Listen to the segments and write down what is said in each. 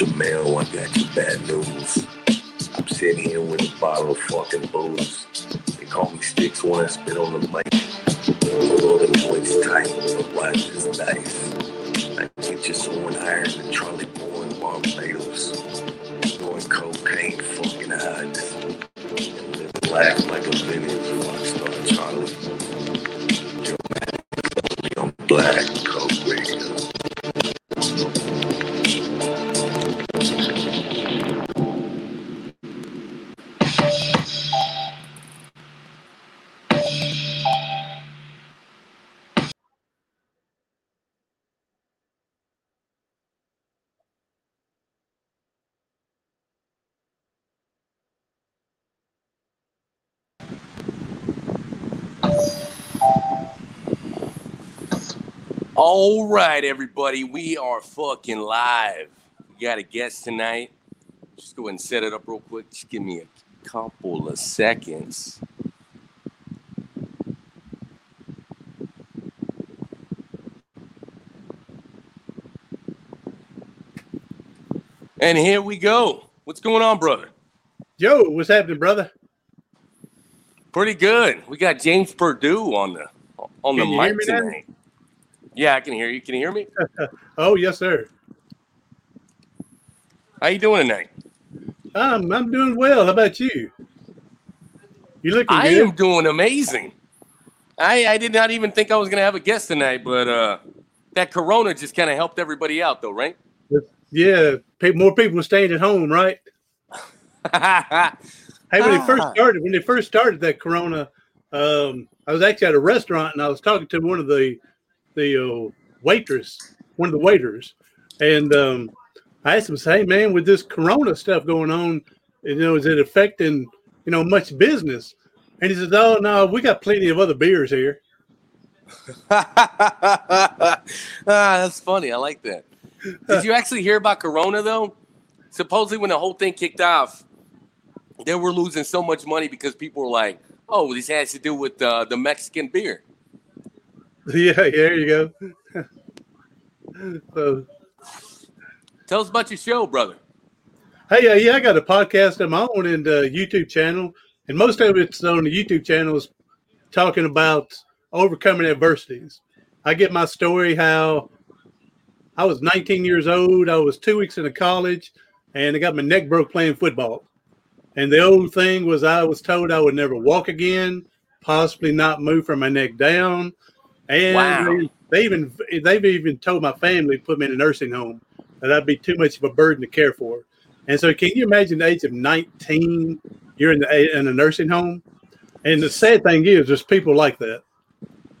Your mail, I got your bad news. I'm sitting here with a bottle of fucking booze. They call me Sticks when I spit on the mic. All right, everybody, we are fucking live. We got a guest tonight. Just go ahead and set it up real quick. Just give me a couple of seconds. And here we go. What's going on, brother? Yo, what's happening, brother? Pretty good. We got James Purdue on the on the Can hear mic me now? Yeah, I can hear you. Can you hear me? Oh, yes, sir. How you doing tonight? Um, I'm doing well. How about you? You looking good? I good? am doing amazing. I, I did not even think I was going to have a guest tonight, but uh, that Corona just kind of helped everybody out, though, right? Yeah, more people are staying at home, right? Hey, when they first Ah. started, when they first started that Corona, um, I was actually at a restaurant and I was talking to one of the the uh, waitress, one of the waiters, and um, I asked him, "Hey, man, with this Corona stuff going on, you know, is it affecting you know much business?" And he says, "Oh no, we got plenty of other beers here." ah, that's funny. I like that. Did you actually hear about Corona, though? Supposedly, when the whole thing kicked off, they were losing so much money because people were like, oh, this has to do with uh, the Mexican beer. Yeah, there you go. so, Tell us about your show, brother. hey, uh, yeah, I got a podcast of my own and uh, YouTube channel, and most of it's on the YouTube channel is talking about overcoming adversities. I get my story how I was 19 years old. I was two weeks into college, and I got my neck broke playing football. And the old thing was I was told I would never walk again, possibly not move from my neck down. And Wow. they, even they've even told my family to put me in a nursing home that I'd be too much of a burden to care for. And so, can you imagine the age of 19? You're in the in a nursing home, and the sad thing is, there's people like that.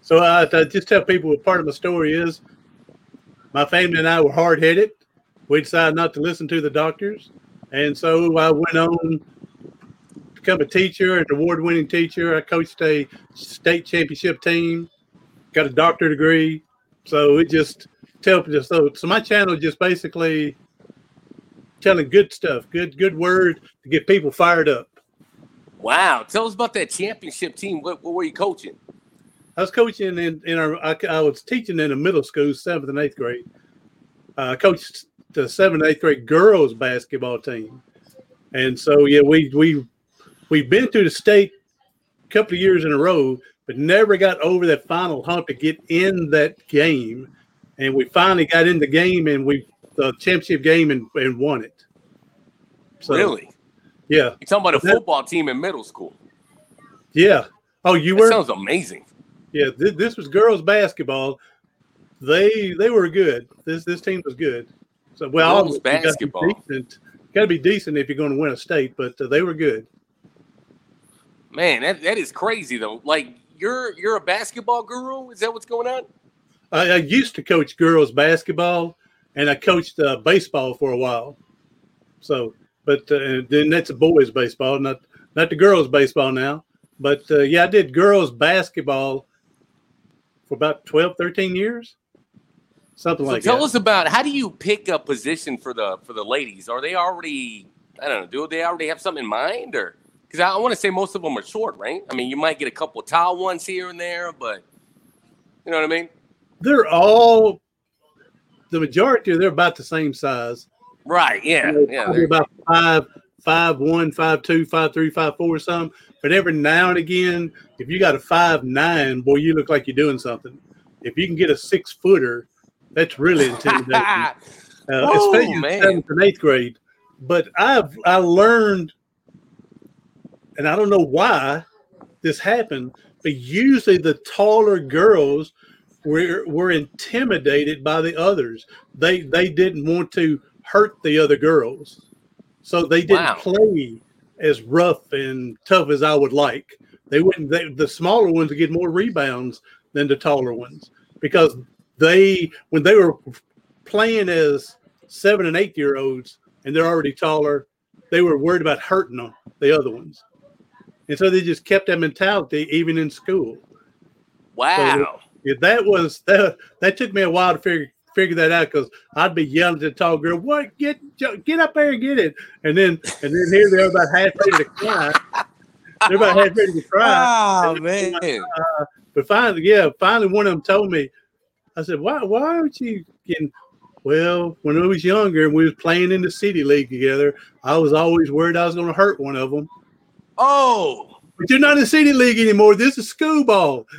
So I, I just tell people part of my story is. My family and I were hard headed. We decided not to listen to the doctors, and so I went on to become a teacher, an award winning teacher. I coached a state championship team, got a doctorate degree. So it just tells just so so my channel just basically telling good stuff, good good word to get people fired up. Wow. Tell us about that championship team. What, what were you coaching? I was coaching in in our I, I was teaching in a middle school, seventh and eighth grade. Uh, I coached the seventh eighth grade girls basketball team, and so yeah, we we we've been to the state a couple of years in a row, but never got over that final hump to get in that game, and we finally got in the game and we the championship game and, and won it. So, really? Yeah, You're talking about a That- football team in middle school. yeah. Oh, you That were sounds amazing. Yeah, this, this was girls basketball. They they were good. This this team was good. So well, Girls you gotta be basketball. decent. Got to be decent if you're going to win a state, but uh, they were good. Man, that, that is crazy though. Like you're you're a basketball guru? Is that what's going on? I, I used to coach girls basketball, and I coached uh, baseball for a while. So, but uh, then that's a boys baseball, not not the girls baseball now. But uh, yeah, I did girls basketball for about 12, 13 years, something So like tell that. Tell us about how do you pick a position for the for the ladies? Are they already I don't know, do they already have something in mind or because I, want to say most of them are short, right? I mean, you might get a couple of tall ones here and there, but you know what I mean? they're all the majority they're about the same size. Right. Yeah. You know, Yeah. they're- about five, five one, five two, five three, five four, or something. But every now and again, if you got a five nine, boy, you look like you're doing something. If you can get a six footer, that's really intimidating. uh, Oh, especially in man. seventh and eighth grade. But I've I learned, and I don't know why this happened, but usually the taller girls were were intimidated by the others. They they didn't want to hurt the other girls, so they didn't Wow. play as rough and tough as I would like. They wouldn't. They, the smaller ones would get more rebounds than the taller ones because they when they were playing as seven and eight year olds and they're already taller, they were worried about hurting them, the other ones. And so they just kept that mentality even in school. wow. Yeah, that was that that took me a while to figure figure that out because I'd be yelling to the tall girl, "What? Get get up there and get it!" And then and then here they're about half ready to cry. They're about half ready to cry. Oh man. Uh, but finally, yeah, finally one of them told me, I said, why, why aren't you getting, well, when I was younger and we was playing in the city league together, I was always worried I was going to hurt one of them. Oh. But you're not in city league anymore. This is school ball.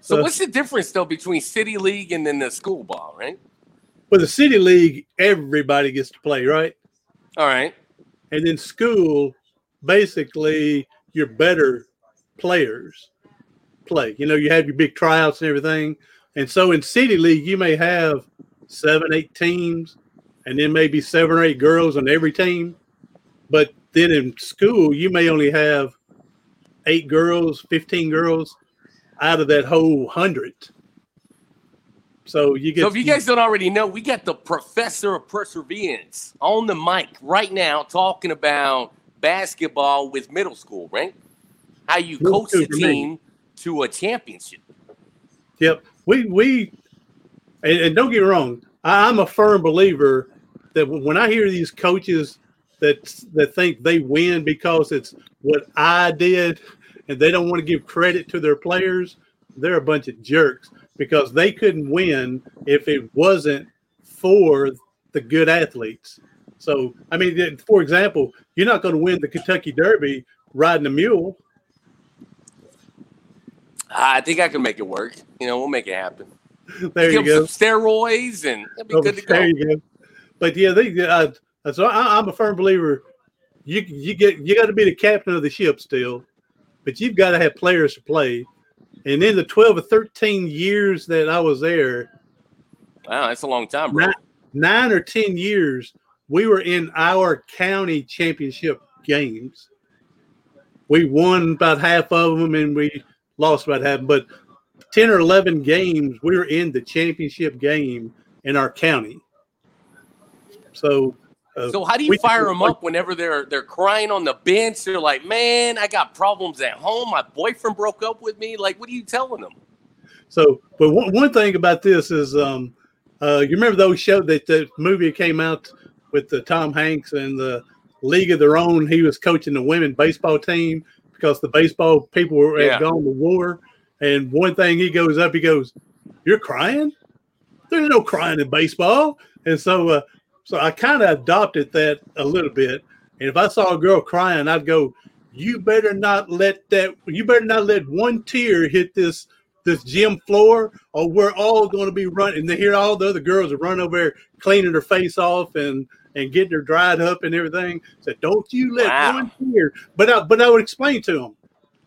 So what's the difference though between city league and then the school ball, right? For the city league, everybody gets to play, right? All right. And then school, basically, your better players play. You know, you have your big tryouts and everything. And so in City League, you may have seven, eight teams, and then maybe seven or eight girls on every team. But then in school, you may only have eight girls, 15 girls out of that whole hundred. So you get So if you guys don't already know, we got the professor of perseverance on the mic right now talking about basketball with middle school, right? How you Middle coach me. team to a championship. Yep. We we and, and don't get me wrong, I, I'm a firm believer that when I hear these coaches that that think they win because it's what I did and they don't want to give credit to their players, they're a bunch of jerks because they couldn't win if it wasn't for the good athletes. So, I mean, for example, you're not going to win the Kentucky Derby riding a mule. I think I can make it work. You know, we'll make it happen. There you Give go. some steroids and it'll be Oh, good to go. there you go. But yeah, they. Uh, so I, I'm a firm believer. You you get you got to be the captain of the ship still, but you've got to have players to play. And in the 12 or 13 years that I was there, Wow, that's a long time, bro. nine, nine or 10 years, we were in our county championship games. We won about half of them and we lost about half. But 10 or 11 games, we were in the championship game in our county. So, uh, So how do you fire them up whenever they're they're crying on the bench? They're like, "Man, I got problems at home. My boyfriend broke up with me." Like, what are you telling them? So, but one, one thing about this is, um, uh, you remember those show that the movie came out with the Tom Hanks and the League of Their Own. He was coaching the women baseball team because the baseball people were Yeah. had gone to war. And one thing he goes up, he goes, "You're crying? There's no crying in baseball." And so, uh, so I kind of adopted that a little bit. And if I saw a girl crying, I'd go, "You better not let that. You better not let one tear hit this." this gym floor, or we're all going to be running. And they hear all the other girls are running over there cleaning their face off and and getting her dried up and everything. Said, don't you let Wow. one tear. But I, but I would explain to them,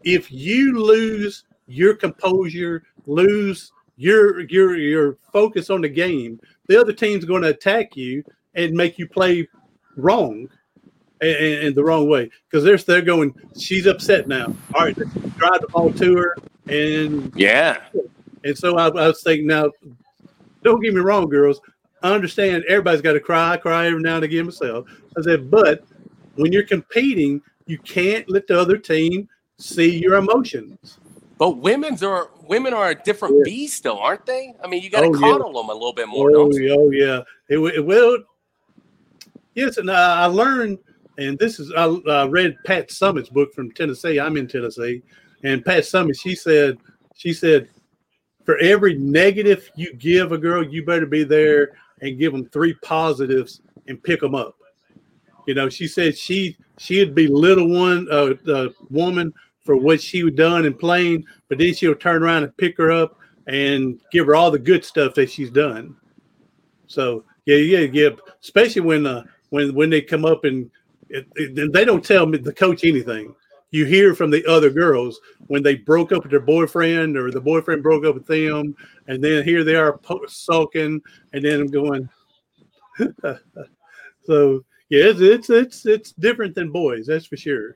if you lose your composure, lose your your your focus on the game, the other team's going to attack you and make you play wrong. And the wrong way because they're they're going. She's upset now. All right, let's drive the ball to her, and Yeah, and so I, I was thinking, now, don't get me wrong, girls. I understand everybody's got to cry. I cry every now and again myself. I said, but when you're competing, you can't let the other team see your emotions. but women's are women are a different Yeah. beast, though, aren't they? I mean, you got to Oh, yeah. coddle them a little bit more, Oh, yeah, oh yeah. It, it will. Yes, and I, I learned, and this is I, I read Pat Summitt's book from Tennessee. I'm in Tennessee, and Pat Summitt, she said, she said, for every negative you give a girl, you better be there and give them three positives and pick them up. You know, she said she she'd be little one uh, the woman for what she would done and playing, but then she'll turn around and pick her up and give her all the good stuff that she's done. So yeah, yeah, yeah. Especially when uh, when when they come up and it, it, they don't tell me the coach anything. You hear from the other girls when they broke up with their boyfriend or the boyfriend broke up with them, and then here they are sulking, and then I'm going. so yeah, it's, it's it's it's different than boys, that's for sure.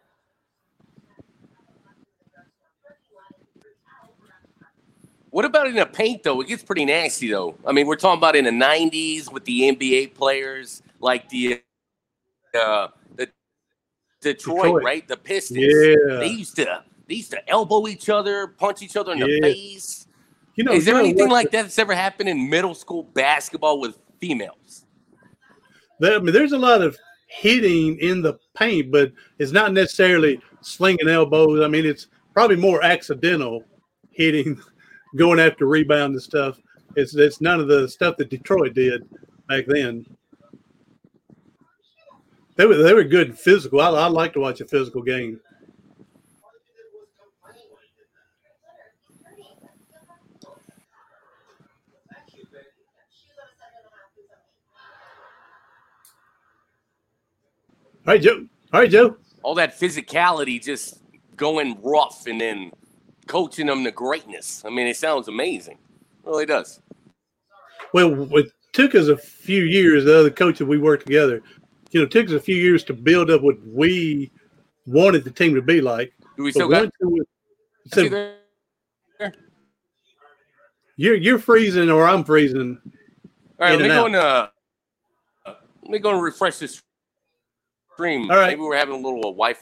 What about in the paint though? It gets pretty nasty though. I mean, we're talking about in the '90s with the NBA players like the uh, the Detroit, Detroit. right? The Pistons. Yeah. They used to they used to elbow each other, punch each other in yeah. the face. You know, is there anything like that that's ever happened in middle school basketball with females? I mean, there's a lot of hitting in the paint, but it's not necessarily slinging elbows. I mean, it's probably more accidental hitting, going after rebound and stuff. It's it's none of the stuff that Detroit did back then. They were they were good physical. I, I like to watch a physical game. All right, Joe. All right, Joe. All that physicality just going rough and then coaching them to greatness. I mean, it sounds amazing. Well it really does. Well, it took us a few years, the other coaches we worked together, you know, it took us a few years to build up what we wanted the team to be like. Do we still got so, you're you're freezing or I'm freezing. All right, let me go and uh, let me go and refresh this stream. All right. Maybe we're having a little uh, Wi-Fi.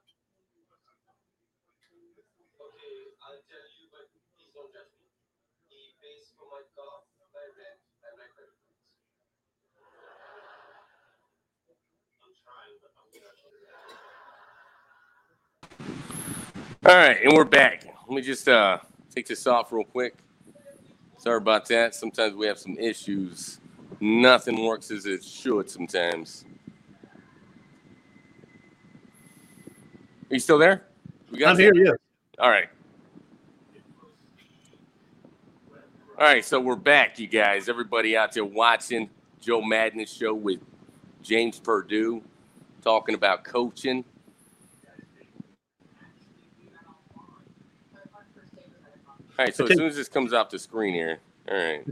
All right, and we're back. Let me just uh, take this off real quick. Sorry about that. Sometimes we have some issues. Nothing works as it should sometimes. Are you still there? I'm here, yeah. All right. All right, so we're back, you guys. Everybody out there watching Joe Madness show with James Purdue talking about coaching. All right, so as soon as this comes off the screen here, all right.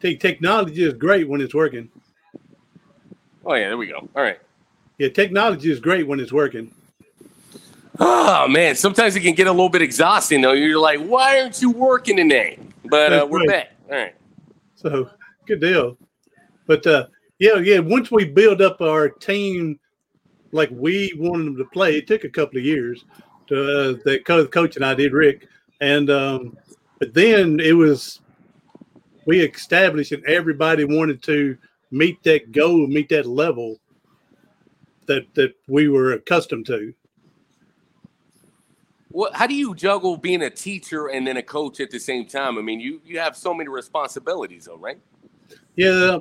Technology is great when it's working. Oh yeah, there we go. All right. Yeah, technology is great when it's working. Oh man, sometimes it can get a little bit exhausting though. You're like, why aren't you working today? But uh, we're back. All right. So good deal. But uh, yeah, yeah. Once we build up our team like we wanted them to play, it took a couple of years. To, uh, that coach and I did, Rick, and um, but then it was we established and everybody wanted to meet that goal, meet that level that that we were accustomed to. What? How do you juggle being a teacher and then a coach at the same time? I mean, you you have so many responsibilities, though, right? Yeah,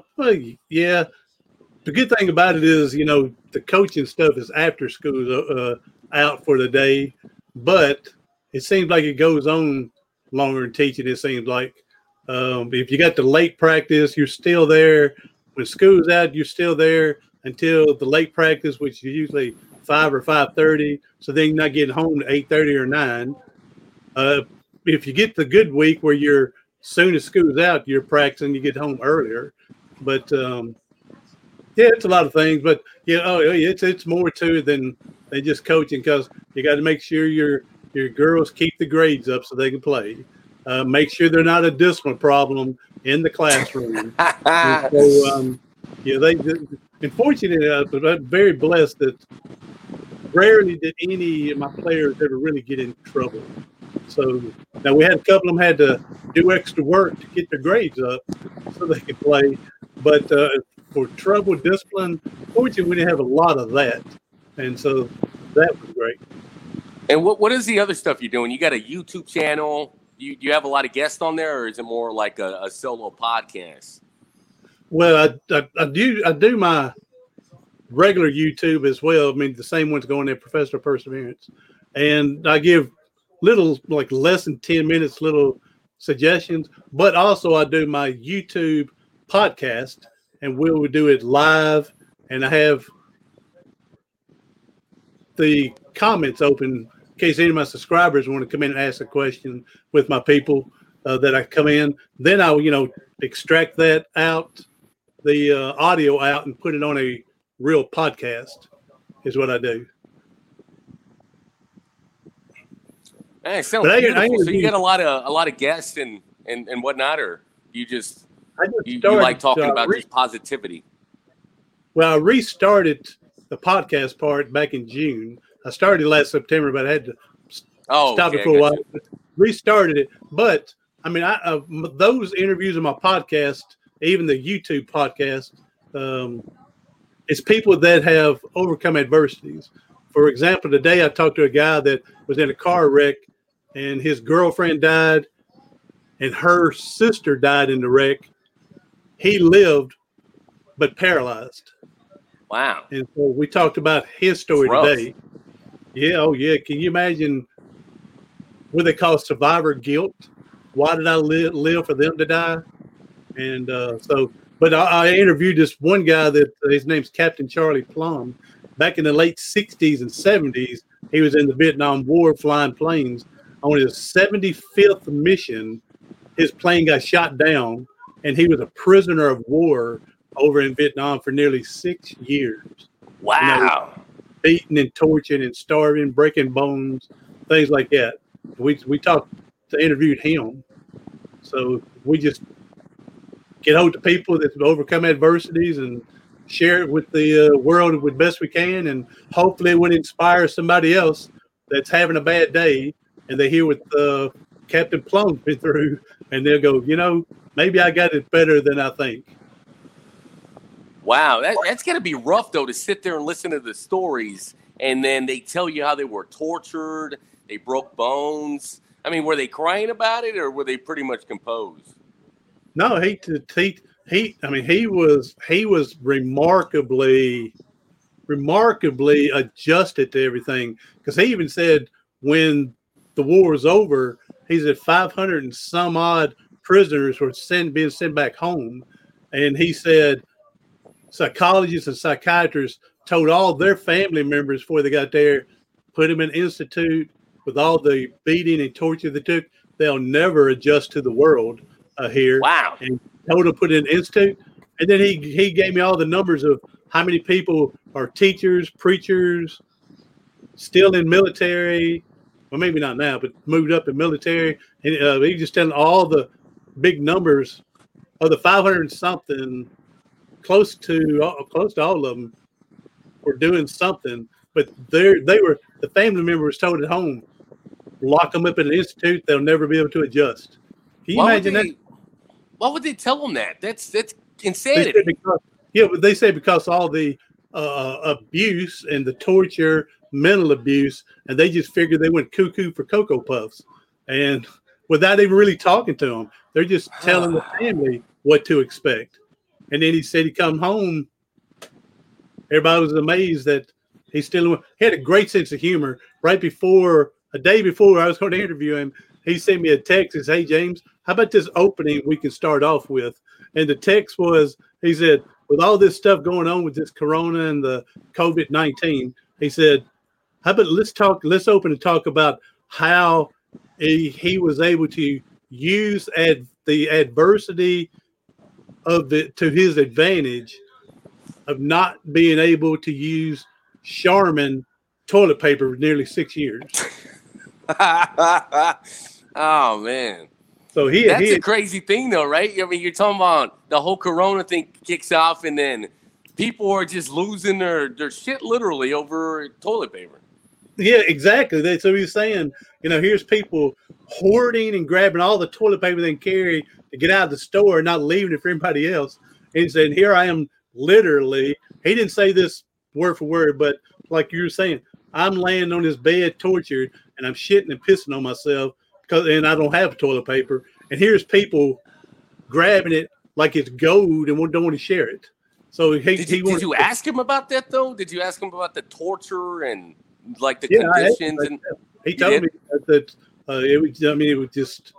yeah. The good thing about it is, you know, the coaching stuff is after school uh, out for the day, but it seems like it goes on longer in teaching. It seems like um, if you got the late practice, you're still there. When school's out, you're still there until the late practice, which is usually five or five thirty. So then you're not getting home at eight thirty or nine. Uh, if you get the good week where you're soon as school's out, you're practicing, you get home earlier. But um, yeah, it's a lot of things. But yeah, oh, it's it's more to it than than just coaching because you got to make sure your your girls keep the grades up so they can play. Uh, make sure they're not a discipline problem in the classroom. so, um, yeah, they. Unfortunately, uh, but I'm very blessed that rarely did any of my players ever really get in trouble. So now we had a couple of them had to do extra work to get their grades up so they could play. But uh, for trouble, discipline, fortunately, we didn't have a lot of that, and so that was great. And what what is the other stuff you're doing? You got a YouTube channel. You you have a lot of guests on there, or is it more like a, a solo podcast? Well, I, I, I do I do my regular YouTube as well. I mean, the same one's going there, Professional Perseverance, and I give little like less than 10 minutes little suggestions but also i do my youtube podcast and we'll do it live and i have the comments open in case any of my subscribers want to come in and ask a question with my people uh, that i come in then i'll you know extract that out the uh, audio out and put it on a real podcast is what i do Hey, sounds but beautiful. I, I so you get a lot of a lot of guests and and, and whatnot, or you just, just you, you, like talking about re- just positivity. Well, I restarted the podcast part back in June. I started last September, but I had to oh, stop okay, it for a while. You. Restarted it, but I mean, I uh, those interviews on my podcast, even the YouTube podcast, um, it's people that have overcome adversities. For example, today I talked to a guy that was in a car wreck and his girlfriend died and her sister died in the wreck. He lived but paralyzed. Wow. And so we talked about his story today. Yeah, oh yeah. Can you imagine what they call survivor guilt? Why did I live, live for them to die? And uh, so, but I, I, interviewed this one guy that uh, his name's Captain Charlie Plumb. Back in the late 60s and 70s, he was in the Vietnam War flying planes on his 75th mission, his plane got shot down, and he was a prisoner of war over in Vietnam for nearly six years. Wow. Beaten and tortured and starving, breaking bones, things like that. We we talked to interviewed him. So we just get hold of people that have overcome adversities and share it with the uh, world with best we can, and hopefully it would inspire somebody else that's having a bad day and they hear what uh, Captain Plumb's been through, and they'll go, you know, maybe I got it better than I think. Wow, that, that's got to be rough though to sit there and listen to the stories, and then they tell you how they were tortured, they broke bones. I mean, were they crying about it, or were they pretty much composed? No, he he he. I mean, he was he was remarkably remarkably adjusted to everything because he even said when the war was over, he said 500 and some odd prisoners were sent being sent back home, and he said psychologists and psychiatrists told all their family members before they got there, put them in institute with all the beating and torture they took, they'll never adjust to the world uh, here. Wow! And told to put in institute, and then he he gave me all the numbers of how many people are teachers, preachers, still in military, well, maybe not now, but moved up in military. And uh, he just telling all the big numbers of the 500 something, close to uh, close to all of them were doing something. But they they were the family member was told at home, lock them up in an institute, they'll never be able to adjust. Can you why imagine they, that? Why would they tell them that? That's that's insanity. Because, yeah, but they say because all the uh, abuse and the torture mental abuse, and they just figured they went cuckoo for Cocoa Puffs. And without even really talking to them, they're just telling the family what to expect. And then he said he come home. Everybody was amazed that he still he had a great sense of humor. Right before a day before I was going to interview him, he sent me a text and said, Hey James, how about this opening we can start off with? And the text was he said, with all this stuff going on with this corona and the COVID 19, he said, how about let's talk, let's open and talk about how he, he was able to use ad, the adversity of the to his advantage of not being able to use Charmin toilet paper for nearly six years. oh man. So he That's he a crazy thing though, right? I mean, you're talking about the whole corona thing kicks off and then people are just losing their, their shit literally over toilet paper. Yeah, exactly. They, so he's saying, you know, here's people hoarding and grabbing all the toilet paper they can carry to get out of the store and not leaving it for anybody else. And he said, here I am literally, he didn't say this word for word, but like you were saying, I'm laying on this bed tortured and I'm shitting and pissing on myself because and I don't have toilet paper. And here's people grabbing it like it's gold and don't want to share it. So he, Did he you, did you ask him about that though? Did you ask him about the torture and like the Yeah, I conditions and He told did? me that, uh, it was. I mean, it was just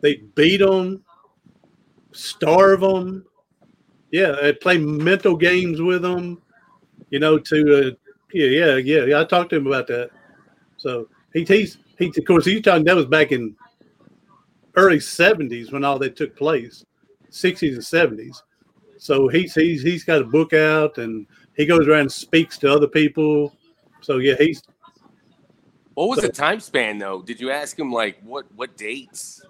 they beat them, starve them. Yeah, they play mental games with them. You know, to uh, yeah, yeah, yeah, yeah. I talked to him about that. So he he's he of course he's talking that was back in early seventies when all that took place, sixties and seventies. So he's he's he's got a book out and he goes around and speaks to other people. So yeah, he's what was the time span though? Did you ask him like what what dates?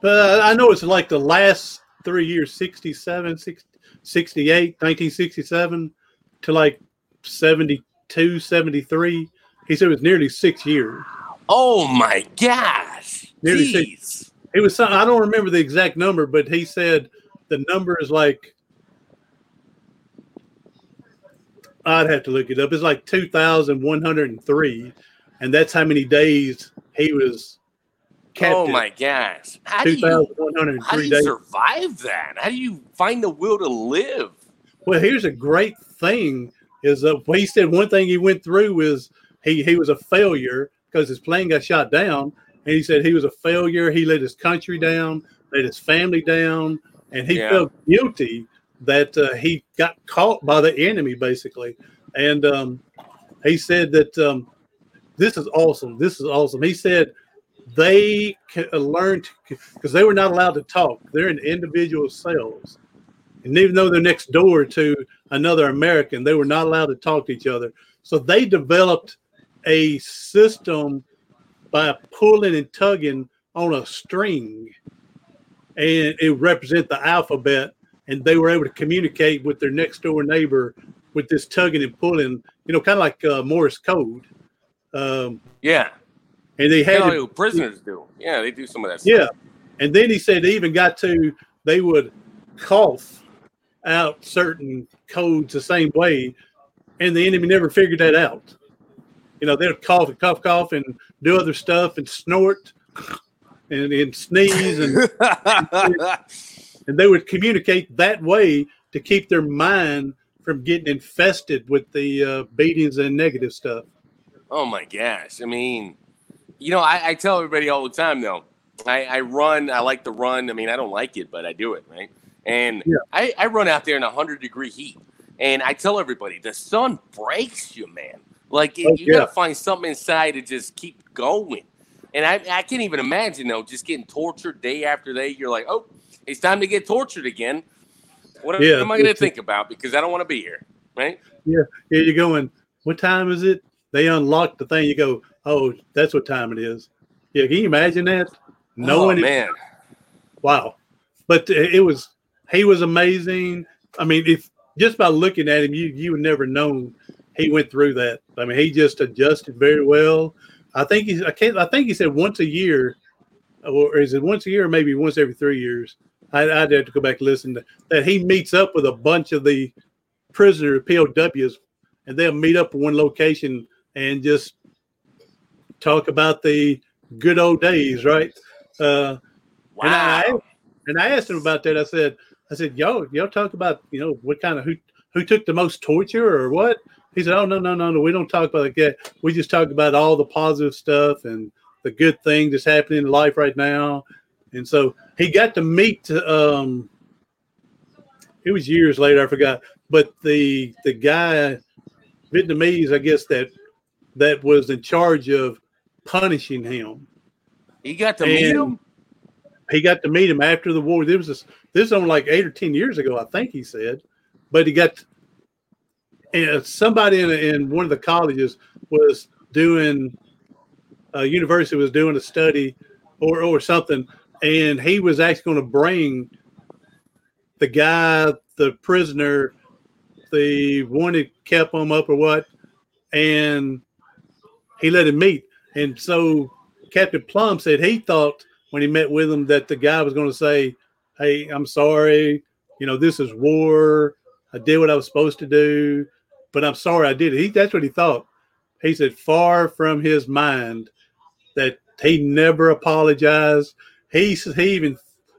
But uh, I know it's like the last three years 67, 60, 68, 1967 to like 72, 73. He said it was nearly six years. Oh my gosh. Nearly Jeez. six. It was I don't remember the exact number, but he said the number is like, I'd have to look it up. It's like 2,103. And that's how many days he was captive. Oh my gosh. How do you how do you survive that? How do you find the will to live? Well, here's a great thing: is uh, he said one thing he went through was he he was a failure because his plane got shot down, and he said he was a failure. He let his country down, let his family down, and he Yeah. felt guilty that uh, he got caught by the enemy, basically. And um, he said that um, this is awesome. This is awesome. He said they learned because they were not allowed to talk. They're in individual cells. And even though they're next door to another American, they were not allowed to talk to each other. So they developed a system by pulling and tugging on a string, and it represent the alphabet. And they were able to communicate with their next door neighbor with this tugging and pulling, you know, kind of like uh, Morse code. Um, Yeah. and they had prisoners do. Yeah, they do some of that yeah. And then he said they even got to they would cough out certain codes the same way, and the enemy never figured that out. You know, they'd cough and cough, cough, and do other stuff and snort and, and sneeze, and, and they would communicate that way to keep their mind from getting infested with the uh, beatings and negative stuff. Oh my gosh. I mean, you know, I, I tell everybody all the time though. I, I run, I like to run. I mean, I don't like it, but I do it, right? And Yeah. I, I run out there in 100 degree heat. And I tell everybody, the sun breaks you, man. Like, Oh, you yeah. got to find something inside to just keep going. And I, I can't even imagine, though, just getting tortured day after day. You're like, oh, it's time to get tortured again. What Yeah, am I to think about? Because I don't want to be here, right? Yeah, you're going. What time is it? They unlock the thing. You go. Oh, that's what time it is. Yeah, can you imagine that? No oh, one. man. Wow. But it it was. He was amazing. I mean, if just by looking at him, you you would never known he went through that. I mean, he just adjusted very well. I think he's. I can't. I think he said once a year, or is it once a year, or maybe once every three years? I, I'd have to go back and listen to that. He meets up with a bunch of the prisoner POWs, and they'll meet up in one location and just talk about the good old days, right? Uh, and I, Wow. and I asked him about that. I said, I said, y'all, y'all talk about, you know, what kind of who who took the most torture or what? He said, oh no, no, no, no, we don't talk about like that. We just talk about all the positive stuff and the good thing that's happening in life right now. And so he got to meet. Um, it was years later, I forgot, but the the guy Vietnamese, I guess that that was in charge of punishing him. He got to meet him. He got to meet him after the war. This was this, this is only like eight or ten years ago, I think he said. But he got and somebody in, in one of the colleges was doing a university was doing a study or or something, and he was actually going to bring the guy, the prisoner, the one that kept him up or what, and he let him meet. And so Captain Plumb said he thought when he met with him that the guy was going to say, "Hey, I'm sorry. You know, this is war. I did what I was supposed to do, but I'm sorry I did it." He that's what he thought. He said, far from his mind that he never apologized. He he even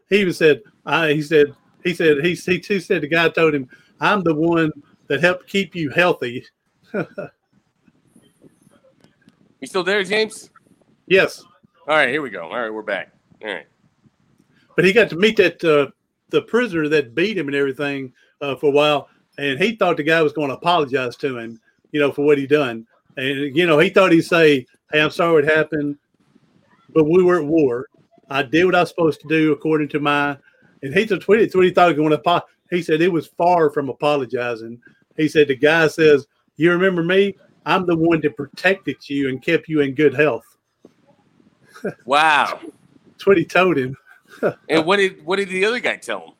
he even said, "I." He said he said he he, he said the guy told him, "I'm the one that helped keep you healthy." You still there, James? Yes, All right, here we go. All right, we're back. All right. but he got to meet that uh, the prisoner that beat him and everything uh, for a while, and he thought the guy was going to apologize to him, you know, for what he'd done. And you know, he thought he'd say, "Hey, I'm sorry it happened, but we were at war. I did what I was supposed to do according to my." And he just tweeted what he thought he was going to. He said it was far from apologizing. He said the guy says, "You remember me? I'm the one that protected you and kept you in good health." Wow. That's what he told him. And what did what did the other guy tell him?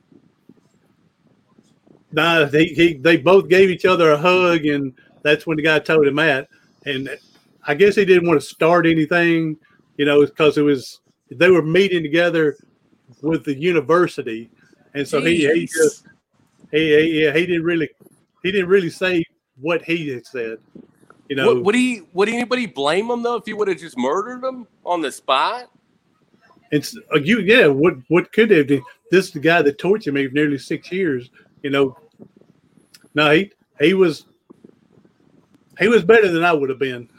Nah, they he, they both gave each other a hug, and that's when the guy told him that. And I guess he didn't want to start anything, you know, because it was they were meeting together with the university, and so he he just he, he he didn't really he didn't really say what he had said, you know. Would, would he? Would anybody blame him though if he would have just murdered him on the spot? It's uh, you, yeah. What what could have been? This is the guy that tortured me for nearly six years. You know, no, he he was he was better than I would have been.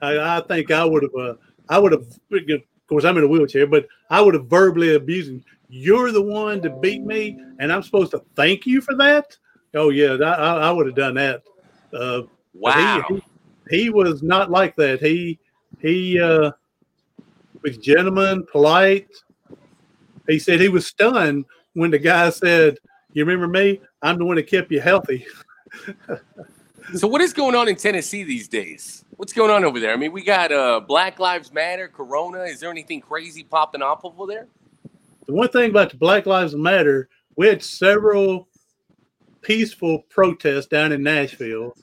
I, I think I would have. Uh, I would have. Of course, I'm in a wheelchair, but I would have verbally abused him. You're the one to beat me, and I'm supposed to thank you for that. Oh yeah, I, I, would have done that. Uh, but he- Wow. He, he was not like that. He he uh, was gentleman, polite. He said he was stunned when the guy said, "You remember me? I'm the one that kept you healthy." So what is going on in Tennessee these days? What's going on over there? I mean, we got uh, Black Lives Matter, Corona. Is there anything crazy popping up over there? The one thing about the Black Lives Matter, we had several peaceful protests down in Nashville,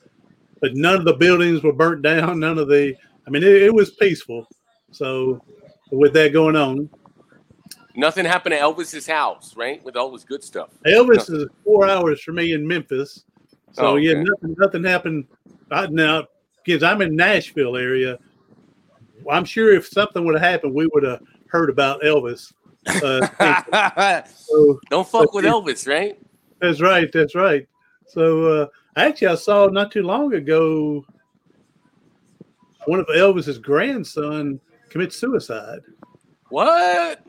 but none of the buildings were burnt down. None of the, I mean, it, it was peaceful. So, with that going on, Nothing happened to Elvis's house, right? With all this good stuff. Elvis is four hours for me in Memphis. So Oh, yeah, nothing nothing happened. I, now, kids, I'm in Nashville area. I'm sure if something would have happened, we would have heard about Elvis. Uh, so Don't fuck with Elvis, right? that's right. That's right. So uh, actually, I saw not too long ago one of Elvis's grandson commit suicide. What?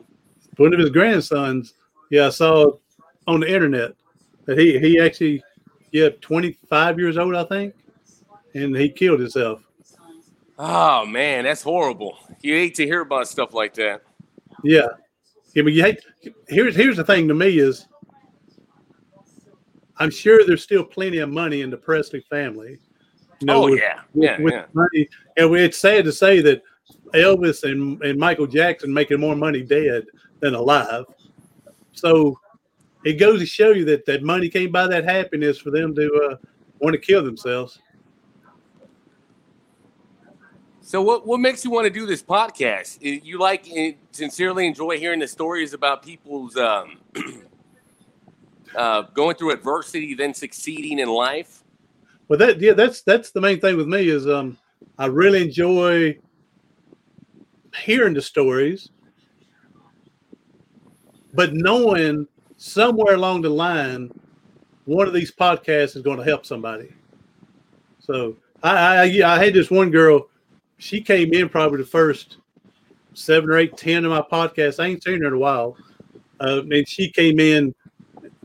One of his grandsons. Yeah, I saw on the internet that he he actually yeah 25 years old I think, and he killed himself. Oh man, that's horrible. You hate to hear about stuff like that. Yeah. Yeah, but you hate, here's here's the thing to me is I'm sure there's still plenty of money in the Presley family. You oh with- yeah, with, yeah, with yeah. money. And it's sad to say that Elvis and, and Michael Jackson making more money dead than alive. So it goes to show you that that money can't buy that happiness for them to uh, want to kill themselves. So what what makes you want to do this podcast? You like uh, sincerely enjoy hearing the stories about people's um, uh, going through adversity, then succeeding in life. Well, that yeah, that's that's the main thing with me is um, I really enjoy hearing the stories, but knowing somewhere along the line, one of these podcasts is going to help somebody. So I I, I had this one girl, she came in probably the first seven or eight, ten of my podcasts. I ain't seen her in a while, uh, and she came in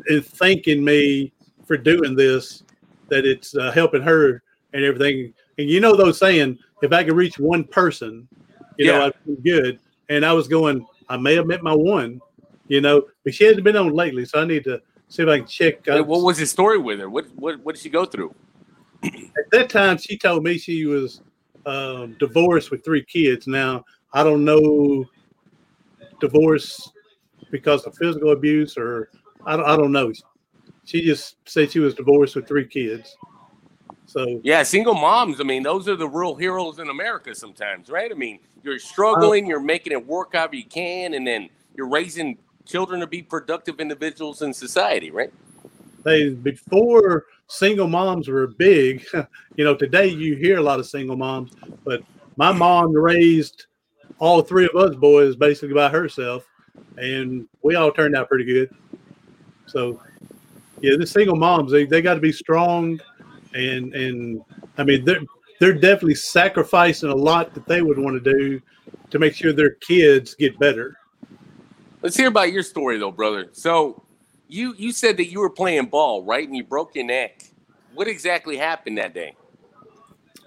and thanking me for doing this that it's uh, helping her and everything. And you know those saying, if I can reach one person, You Yeah. know, I've been good. And I was going, I may have met my one, you know, but she hasn't been on lately. So I need to see if I can check. Wait, what was the story with her? What what what did she go through? At that time, she told me she was um, divorced with three kids. Now, I don't know divorce because of physical abuse or I don't, I don't know. She just said she was divorced with three kids. So Yeah, single moms. I mean, those are the real heroes in America sometimes, right? I mean, you're struggling, you're making it work however you can, and then you're raising children to be productive individuals in society, right? they before single moms were big. You know, today you hear a lot of single moms, but my mom raised all three of us boys basically by herself, and we all turned out pretty good. So, yeah, the single moms they, they got to be strong, and and I mean they're they're definitely sacrificing a lot that they would want to do to make sure their kids get better. Let's hear about your story, though, brother. So, you you said that you were playing ball, right, and you broke your neck. What exactly happened that day?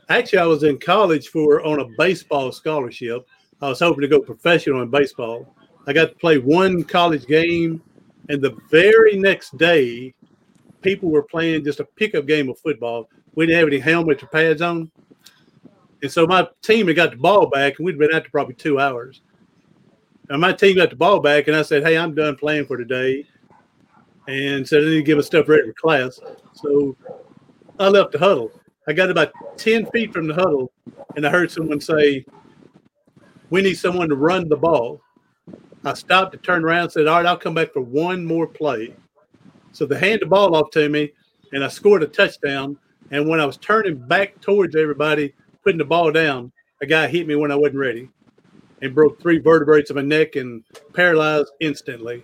Actually, I was in college for on a baseball scholarship. I was hoping to go professional in baseball. I got to play one college game, and the very next day, people were playing just a pickup game of football. We didn't have any helmets or pads on, and so my team had got the ball back, and we'd been out there probably two hours. And my team got the ball back, and I said, "Hey, I'm done playing for today," and said I need to get my stuff ready for class. So I left the huddle. I got about 10 feet from the huddle and I heard someone say, We need someone to run the ball. I stopped to turn around and said, All right, I'll come back for one more play. So they handed the ball off to me and I scored a touchdown. And when I was turning back towards everybody, putting the ball down, a guy hit me when I wasn't ready and broke three vertebrae of my neck and paralyzed instantly.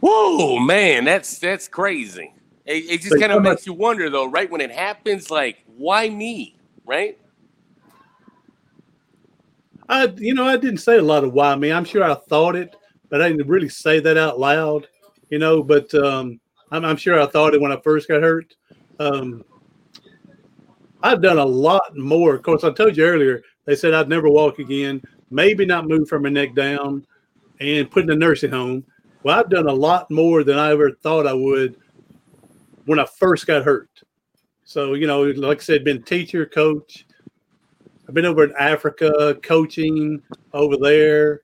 Whoa, man, that's that's crazy. It, it just kind of makes you wonder, though, right? When it happens, like, why me, right? I, you know, I didn't say a lot of why me. I'm sure I thought it, but I didn't really say that out loud, you know. But um, I'm, I'm sure I thought it when I first got hurt. Um, I've done a lot more. Of course, I told you earlier. They said I'd never walk again. Maybe not move from my neck down, and put in a nursing home. Well, I've done a lot more than I ever thought I would when I first got hurt. So, you know, like I said, been teacher, coach. I've been over in Africa coaching over there.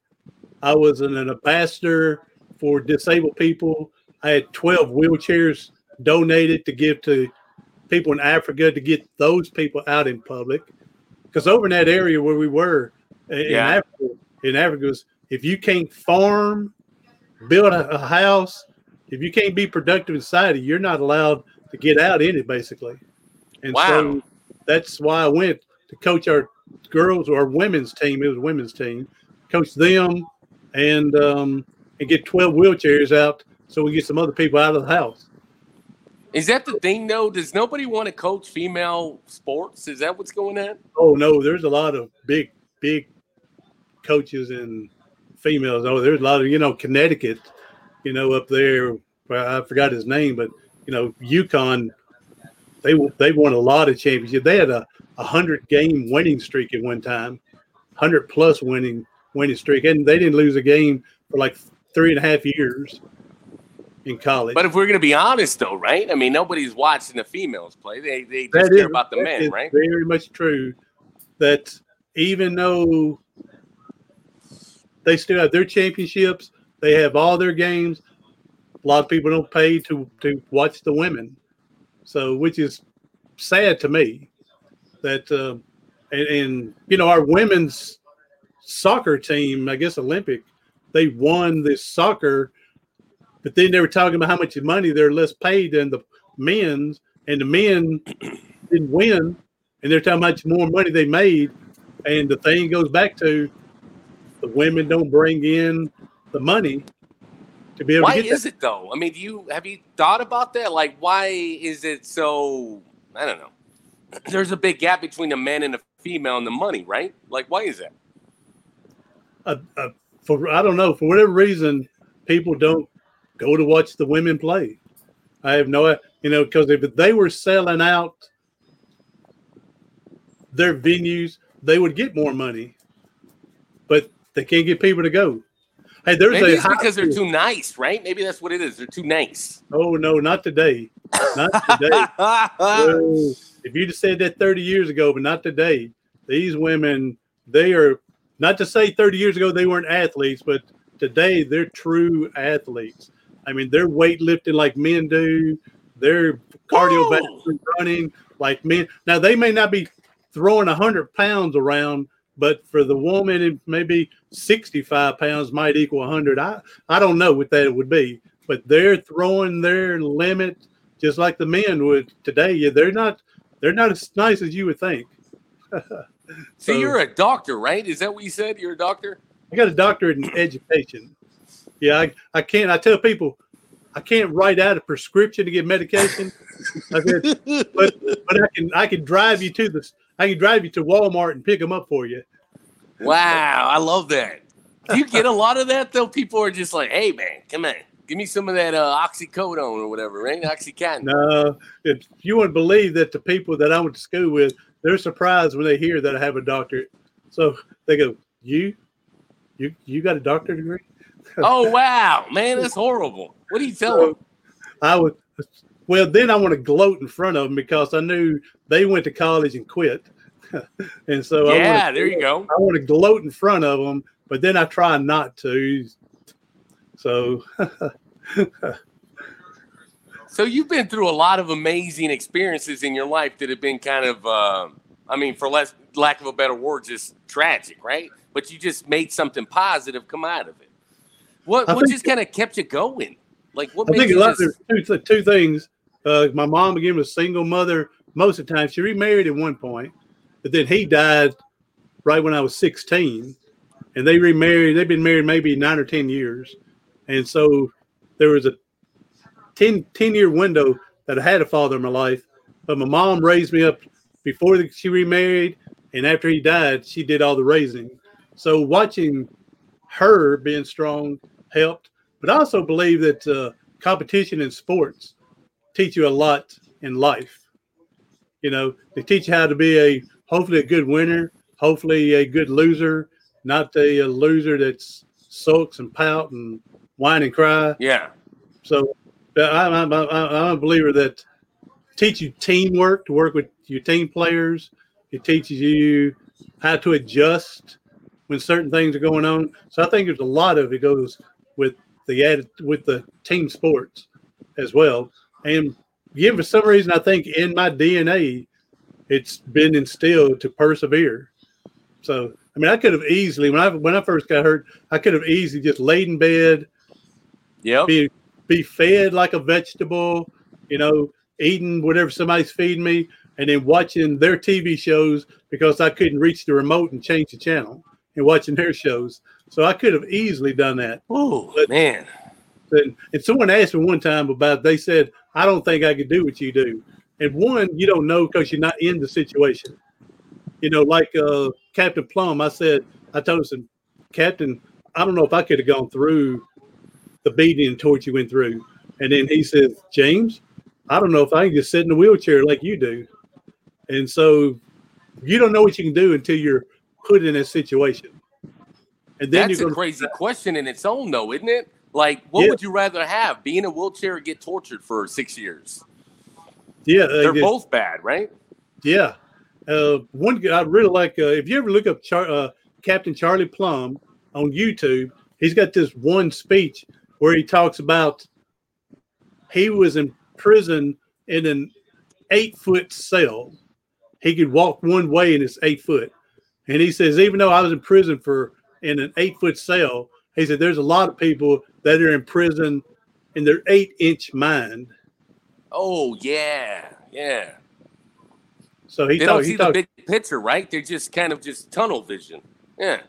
I was an, ambassador for disabled people. I had 12 wheelchairs donated to give to people in Africa to get those people out in public. Because over in that area where we were in Yeah. Africa, in Africa, was if you can't farm, build a, a house, if you can't be productive in society, you're not allowed to get out in it, basically. And Wow. so that's why I went to coach our girls or women's team. It was a women's team. Coach them and um, and get 12 wheelchairs out so we get some other people out of the house. Is that the thing, though? Does nobody want to coach female sports? Is that what's going on? Oh no, there's a lot of big, big coaches and females. Oh, there's a lot of you know Connecticut, you know up there. I forgot his name, but you know UConn. They they won a lot of championships. They had a, a hundred game winning streak at one time, hundred plus winning winning streak, and they didn't lose a game for like three and a half years in college. But if we're going to be honest, though, right? I mean, nobody's watching the females play. They they just That care is- about the men, right? Very much true. That even though they still have their championships, they have all their games. A lot of people don't pay to to watch the women, so which is sad to me. That uh, and, and you know our women's soccer team, I guess Olympic, they won this soccer, but then they were talking about how much money they're less paid than the men's, and the men didn't win, and they're talking about how much more money they made. And the thing goes back to the women don't bring in the money to be able Why to get is it though? I mean, do you have you thought about that? Like, why is it so? I don't know. There's a big gap between the men and the female and the money, right? Like, why is that? that. Uh, uh, for I don't know for whatever reason, people don't go to watch the women play. I have no, you know, because if they were selling out their venues, they would get more money, but they can't get people to go. Hey, there's Maybe a it's because they're too nice, right? Maybe that's what it is. They're too nice. Oh no, not today, not today. If you'd have said that 30 years ago, but not today, these women, they are not to say 30 years ago they weren't athletes, but today they're true athletes. I mean, they're weightlifting like men do, they're cardiovascular running like men. Now, they may not be throwing 100 pounds around, but for the woman, it maybe 65 pounds might equal 100. I, I don't know what that would be, but they're throwing their limit just like the men would today. Yeah, they're not they're not as nice as you would think. so you're a doctor, right? Is that what you said? You're a doctor? I got a doctorate in education. Yeah, I, I can't. I tell people I can't write out a prescription to get medication. I said, but but I can I can drive you to the I can drive you to Walmart and pick them up for you. Wow, I love that. Do you get a lot of that though? People are just like, "Hey, man, come on, give me some of that uh, oxycodone or whatever, right? Oxycontin." No, if you wouldn't believe that the people that I went to school with, they're surprised when they hear that I have a doctorate. So they go, "You, you, you got a doctorate degree?" Oh wow, man, that's horrible. What do you tell them? So I would. Well, then I want to gloat in front of them because I knew they went to college and quit, and so I Yeah, wanna, there you go. I want to gloat in front of them, but then I try not to. So So you've been through a lot of amazing experiences in your life that have been kind of, uh, I mean, for less lack of a better word, just tragic, right? But you just made something positive come out of it. What I what think- just kind of kept you going? Like what I think a lot just, there's two, two things. Uh, my mom again was a single mother most of the time. She remarried at one point, but then he died right when I was 16, and they remarried. They've been married maybe nine or ten years, and so there was a 10, 10 year window that I had a father in my life. But my mom raised me up before the, she remarried, and after he died, she did all the raising. So watching her being strong helped. But I also believe that uh, competition in sports teach you a lot in life. You know, they teach you how to be a hopefully a good winner, hopefully a good loser, not a, a loser that's sulks and pout and whine and cry. yeah, So uh, I'm, I'm, I'm I'm a believer that teach you teamwork to work with your team players. It teaches you how to adjust when certain things are going on. So I think there's a lot of it goes with the added with the team sports as well. And again, for some reason, I think in my DNA, it's been instilled to persevere. So I mean, I could have easily when I when I first got hurt, I could have easily just laid in bed, yep. be be fed like a vegetable, you know, eating whatever somebody's feeding me, and then watching their TV shows because I couldn't reach the remote and change the channel and watching their shows. So I could have easily done that. Oh man, And, and someone asked me one time about, they said, I don't think I could do what you do. And one, you don't know because you're not in the situation. You know, like uh, Captain Plumb, I said, I told him, Captain, I don't know if I could have gone through the beating and torture you went through. And then he says, James, I don't know if I can just sit in a wheelchair like you do. And so you don't know what you can do until you're put in a situation. And then that's a crazy question in its own, though, isn't it? Like, what Yeah. would you rather have? Be in a wheelchair or get tortured for six years? yeah, uh, They're both bad, right? Yeah. Uh, one guy I really like. Uh, if you ever look up Char- uh, Captain Charlie Plumb on YouTube, he's got this one speech where he talks about he was in prison in an eight foot cell. He could walk one way in his eight foot. And he says, even though I was in prison for in an eight foot cell, he said, there's a lot of people that are in prison in their eight inch mind. Oh yeah, yeah. So he They talk- don't see the big picture, right? They're just kind of just tunnel vision. Yeah.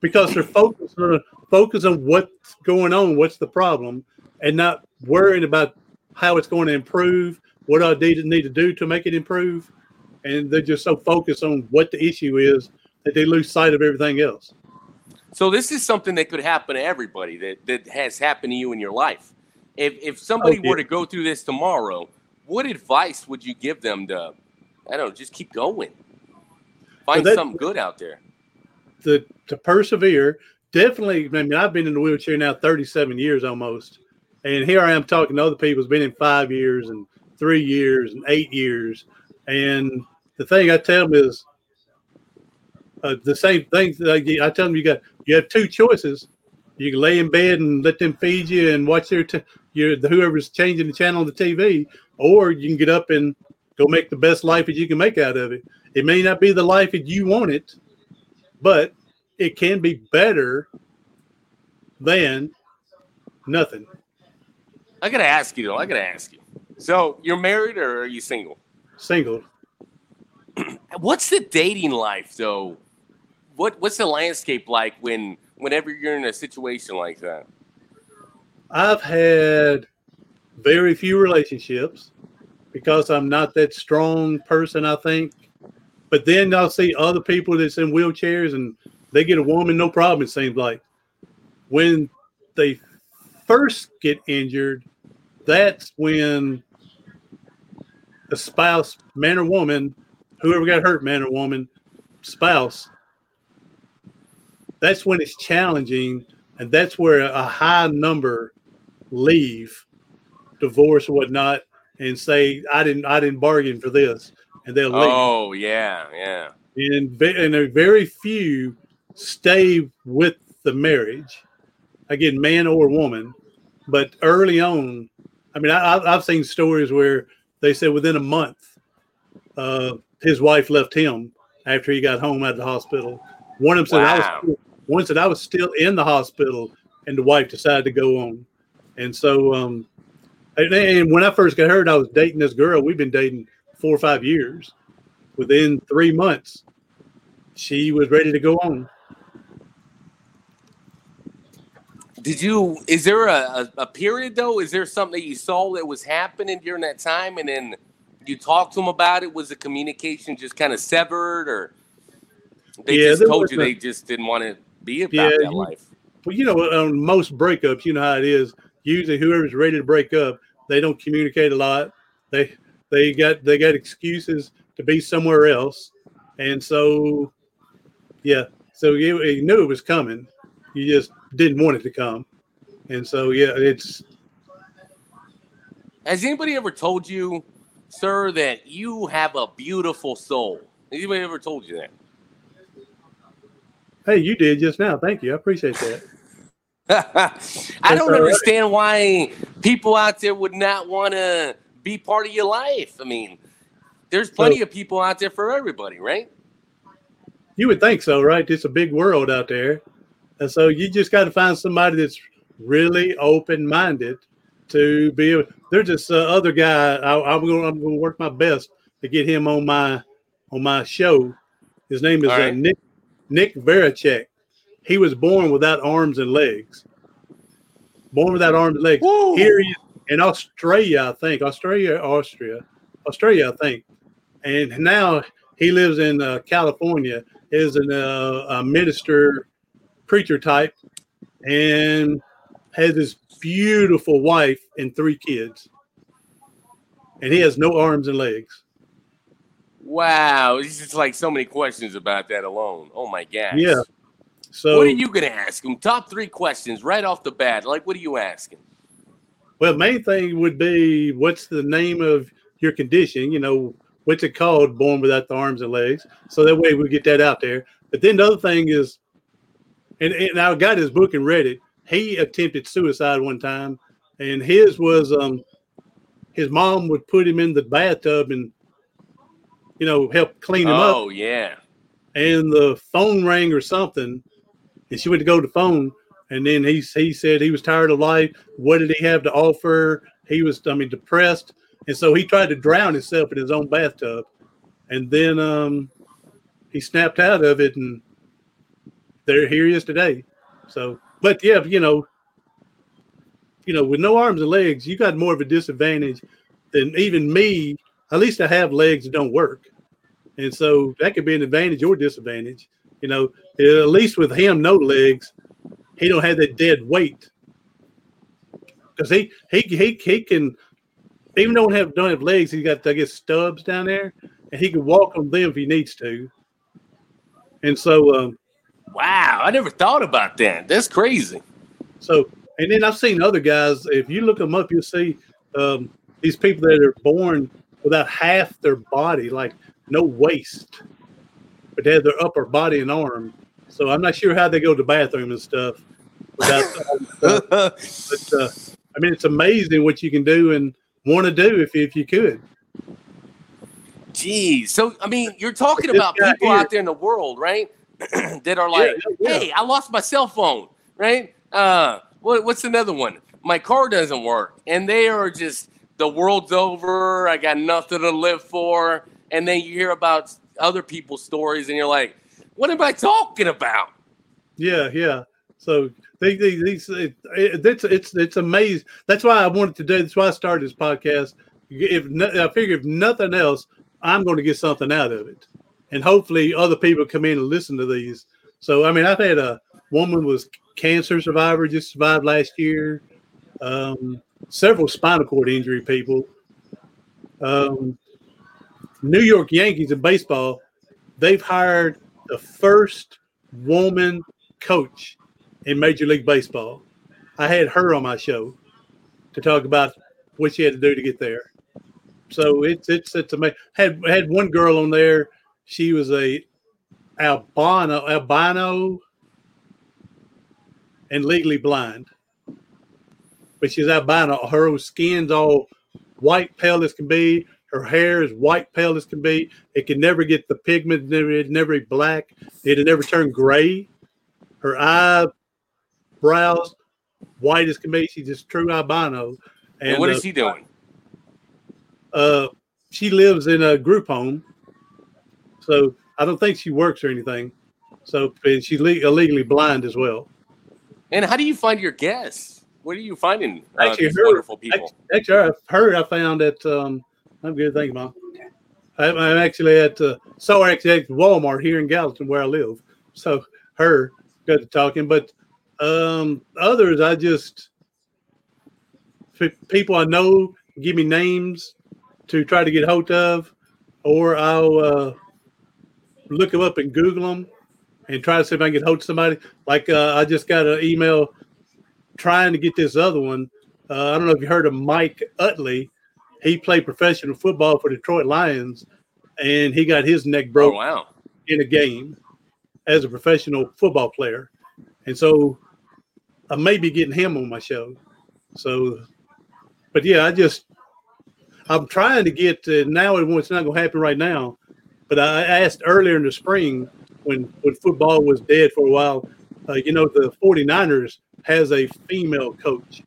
because they're focused on focus on what's going on, what's the problem, and not worrying about how it's going to improve, what I need to need to do to make it improve, and they're just so focused on what the issue is that they lose sight of everything else. So this is something that could happen to everybody that that has happened to you in your life. If if somebody Oh, were to go through this tomorrow, what advice would you give them to? I don't know, just keep going. Find that- something good out there. to to persevere. Definitely, I mean, I've been in the wheelchair now 37 years almost, and here I am talking to other people who's been in five years and three years and eight years. And the thing I tell them is uh, the same thing. that I I tell them you got you have two choices. You can lay in bed and let them feed you and watch their t- your whoever's changing the channel on the TV, or you can get up and go make the best life that you can make out of it. It may not be the life that you want it, but it can be better than nothing. I gotta ask you though. I gotta ask you. So you're married or are you single? Single. What's the dating life though? What What's the landscape like when whenever you're in a situation like that? I've had very few relationships because I'm not that strong person, I think. But then I'll see other people that's in wheelchairs and they get a woman, no problem, it seems like. When they first get injured, that's when the spouse, man or woman, whoever got hurt, man or woman, spouse, that's when it's challenging. And that's where a high number leave, divorce whatnot, and say, I didn't I didn't bargain for this. And they'll leave Oh yeah, yeah. and and a very few stay with the marriage again man or woman but early on i mean I, i've seen stories where they said within a month uh, his wife left him after he got home out of the hospital one of them said I was one said i was still in the hospital and the wife decided to go on and so um and, and when i first got hurt i was dating this girl we've been dating four or five years within three months she was ready to go on. Did you? Is there a, a, period though? Is there something that you saw that was happening during that time, and then you talked to them about it? Was the communication just kind of severed, or they Yeah, just told you a- they just didn't want to be about Yeah, that you- life? Well, you know, on most breakups, you know how it is. Usually, whoever's ready to break up, they don't communicate a lot. They they got they got excuses to be somewhere else, and so yeah, so you, you knew it was coming. You just didn't want it to come, and so yeah, it's Has anybody ever told you, sir, that you have a beautiful soul? Anybody ever told you that? Hey, you did just now. Thank you, I appreciate that. I don't right. understand why people out there would not want to be part of your life. I mean, there's plenty So- of people out there for everybody, right? You would think so, right? It's a big world out there. And so you just got to find somebody that's really open minded to be able. There's this uh, other guy. I, I'm going. I'm going to work my best to get him on my on my show. His name is All uh. Nick Nick Vujicic. He was born without arms and legs. Born without arms and legs. Here he is in Australia, I think. Australia, Austria, Australia, I think. And now he lives in uh, California. Is an, uh, a minister, preacher type, and has this beautiful wife and three kids. And he has no arms and legs. Wow, it's just like so many questions about that alone. Oh my gosh. Yeah. So, what are you gonna ask him? Top three questions right off the bat. Like, what are you asking? well, main thing would be what's the name of your condition? You know, what's it called? Born without the arms and legs. So that way we get that out there. But then the other thing is, and, and I got his book and read it. He attempted suicide one time, and his was um, his mom would put him in the bathtub and you know help clean him up. Oh yeah. and the phone rang or something, and she went to go to the phone, and then he he said he was tired of life. What did he have to offer? He was, I mean, depressed, and so he tried to drown himself in his own bathtub, and then um, he snapped out of it, and there here he is today. So, but yeah, you know, you know, with no arms and legs, you got more of a disadvantage than even me. At least I have legs that don't work. And so that could be an advantage or disadvantage. You know, at least with him, no legs, he don't have that dead weight. Because he, he he he can, even though he have don't have legs, he got I guess stubs down there, and he can walk on them if he needs to. And so, um, wow, I never thought about that. That's crazy. So, and then I've seen other guys. If you look them up, you'll see um, these people that are born without half their body, like no waist, but they have their upper body and arm. So I'm not sure how they go to the bathroom and stuff. Without, but uh, I mean, it's amazing what you can do and want to do if if you could. Geez, so I mean, you're talking about people here. out there in the world, right? that are like, yeah, yeah. "Hey, I lost my cell phone," right? Uh, what, what's another one? My car doesn't work, and they are just the world's over. I got nothing to live for, and then you hear about other people's stories, and you're like, "What am I talking about?" Yeah, yeah. So they, they, these it, it, it's it's it's amazing. That's why I wanted to do. That's why I started this podcast. If I figure if nothing else, I'm going to get something out of it, and hopefully other people come in and listen to these. So I mean, I've had a woman was cancer survivor just survived last year. Um, several spinal cord injury people. Um, New York Yankees in baseball, they've hired the first woman coach in Major League Baseball. I had her on my show to talk about what she had to do to get there. So it's it's it's amazing. Had had one girl on there. She was a albino albino and legally blind, but she's albino. Her skin's all white, pale as can be. Her hair is white, pale as can be. It can never get the pigment. It never be black. It never turn gray. Her eyebrows white as can be. She's just true albino. And, and what is uh, she doing? Uh, she lives in a group home, so I don't think she works or anything. So and she's le- illegally blind as well. And how do you find your guests? What are you finding? Uh, actually, heard, wonderful people. Actually, I've heard. I found that. Um, I'm good. Thank you, mom. I, am actually at uh, so actually at Walmart here in Gallatin where I live. So her good to talking, but um, others I just people I know give me names to try to get hold of, or I'll uh, look them up and Google them and try to see if I can get hold of somebody. Like uh, I just got an email trying to get this other one. Uh, I don't know if you heard of Mike Utley. He played professional football for Detroit Lions, and he got his neck broke oh, wow. in a game as a professional football player. And so I may be getting him on my show. So, but yeah, I just I'm trying to get uh, now. It's not going to happen right now, but I asked earlier in the spring when when football was dead for a while. Uh, you know, the 49ers has a female coach.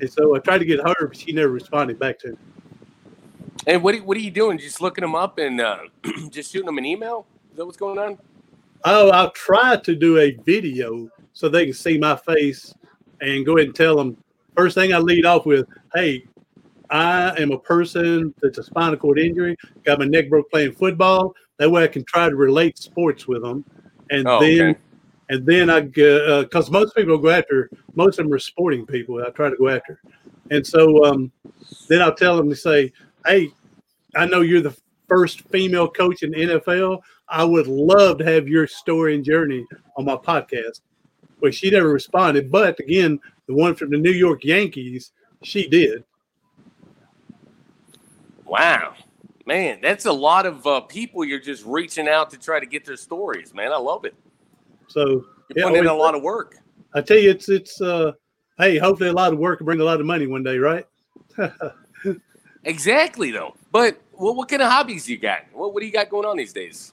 And so I tried to get her, but she never responded back to me. And what are, what are you doing? Just looking them up and uh, just shooting them an email? Is that what's going on? Oh, I'll try to do a video so they can see my face and go ahead and tell them. First thing I lead off with, hey, I am a person that's a spinal cord injury, got my neck broke playing football. That way I can try to relate sports with them. And oh, then, okay. And then I, because uh, most people go after, most of them are sporting people. I try to go after. And so um, then I'll tell them to say, hey, I know you're the first female coach in NFL. I would love to have your story and journey on my podcast. Well, she never responded. But again, the one from the New York Yankees, she did. Wow, man, that's a lot of uh, people you're just reaching out to try to get their stories, man. I love it. So you're yeah, putting in a lot of work. I tell you, it's it's uh, hey, hopefully a lot of work will bring a lot of money one day, right? exactly, though. But well, what kind of hobbies you got? What what do you got going on these days?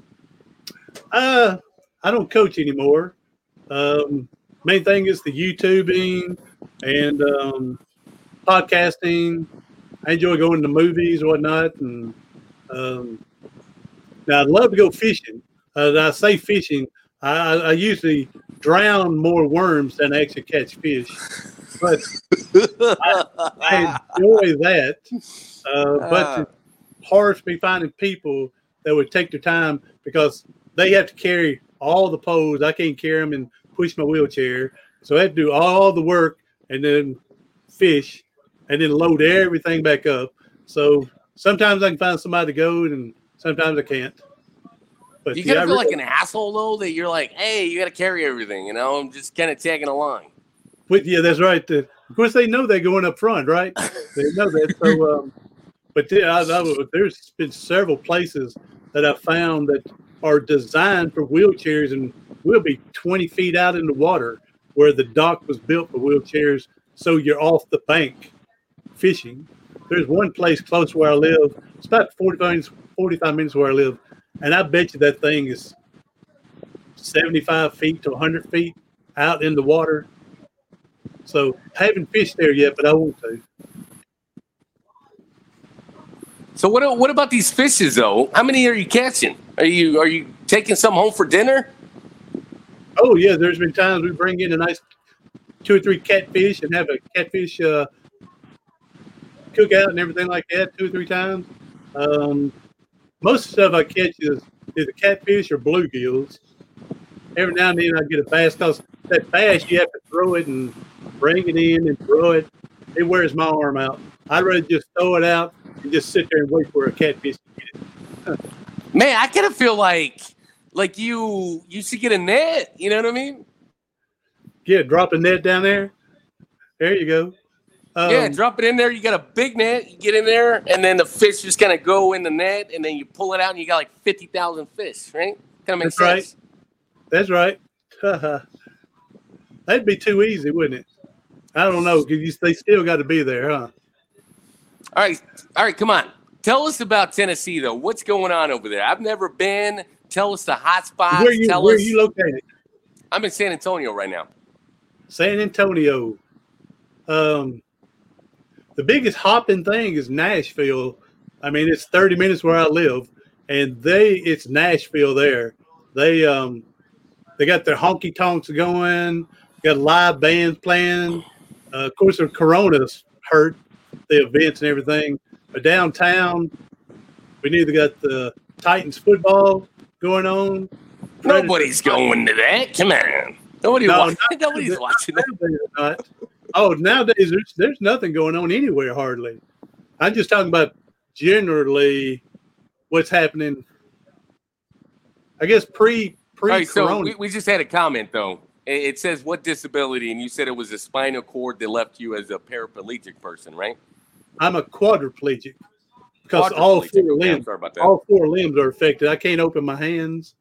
Uh, I don't coach anymore. Um, main thing is the YouTubing and um, podcasting I enjoy going to movies or whatnot. And um, now I'd love to go fishing. Uh, I say fishing, I, I, usually drown more worms than I actually catch fish. But I, I, enjoy that. Uh, but uh. it's hard for me finding people that would take their time because they have to carry all the poles. I can't carry them and push my wheelchair. So I have to do all the work and then fish and then load everything back up. So sometimes I can find somebody to go, and sometimes I can't. But You gotta I feel like an asshole though that you're like, hey, you gotta carry everything, you know? I'm just kind of tagging along. But yeah, that's right. The- of course, they know they're going up front, right? They know that. So, um, but yeah, I, I, there's been several places that I found that are designed for wheelchairs, and will be 20 feet out in the water where the dock was built for wheelchairs. So you're off the bank fishing. There's one place close where I live. It's about 45 minutes, 45 minutes where I live, and I bet you that thing is 75 feet to 100 feet out in the water. So haven't fished there yet, but I want to. So what what about these fishes though? How many are you catching? Are you are you taking some home for dinner? Oh yeah, there's been times we bring in a nice two or three catfish and have a catfish uh, cookout and everything like that two or three times. Um, most of the stuff I catch is either catfish or bluegills. Every now and then I get a bass because that bass you have to throw it and bring it in and throw it. It wears my arm out. I'd rather just throw it out and just sit there and wait for a catfish to get it. Man, I kind of feel like like you you should get a net. You know what I mean? Yeah, drop a net down there. There you go. Um, yeah, drop it in there. You got a big net. You get in there, and then the fish just kind of go in the net, and then you pull it out, and you got like fifty thousand fish. Right? Kind of makes That's right. That's right. That'd be too easy, wouldn't it? I don't know because they still got to be there, huh? All right, all right, come on. Tell us about Tennessee, though. What's going on over there? I've never been. Tell us the hot spots. where you Tell where us. you located? I'm in San Antonio right now. San Antonio. Um, the biggest hopping thing is Nashville. I mean, it's 30 minutes where I live, and they it's Nashville there. They um they got their honky tonks going, got live bands playing. Uh, of course, the Corona's hurt the events and everything. But downtown, we neither got the Titans football going on. Nobody's going to that. Come on. Nobody No, wa- not- nobody's watching that. Oh, nowadays there's there's nothing going on anywhere hardly. I'm just talking about generally what's happening. I guess pre pre right, so we, we just had a comment though. It, it says what disability, and you said it was a spinal cord that left you as a paraplegic person, right? I'm a quadriplegic because all four limbs all four limbs are affected. I can't open my hands.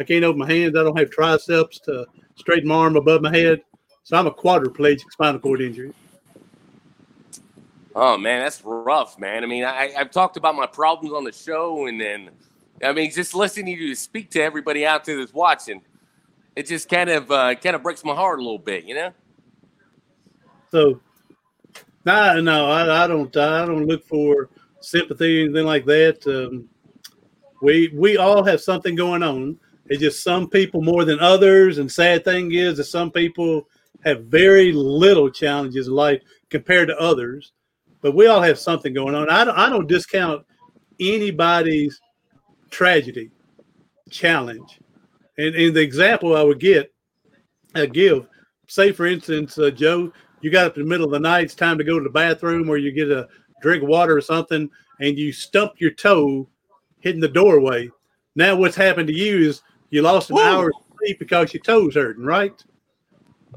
I can't open my hands. I don't have triceps to straighten my arm above my head. So I'm a quadriplegic spinal cord injury. Oh man, that's rough, man. I mean, I, I've talked about my problems on the show, and then I mean, just listening to you speak to everybody out there that's watching, it just kind of uh, kind of breaks my heart a little bit, you know. So, no, no, I, I don't. I don't look for sympathy or anything like that. Um, we we all have something going on. It's just some people more than others. And sad thing is that some people have very little challenges in life compared to others. But we all have something going on. I don't, I don't discount anybody's tragedy, challenge. And, and the example I would get, I give, say for instance, uh, Joe, you got up in the middle of the night, it's time to go to the bathroom or you get a drink of water or something, and you stump your toe hitting the doorway. Now what's happened to you is you lost an Woo. hour of sleep because your toes hurting, right?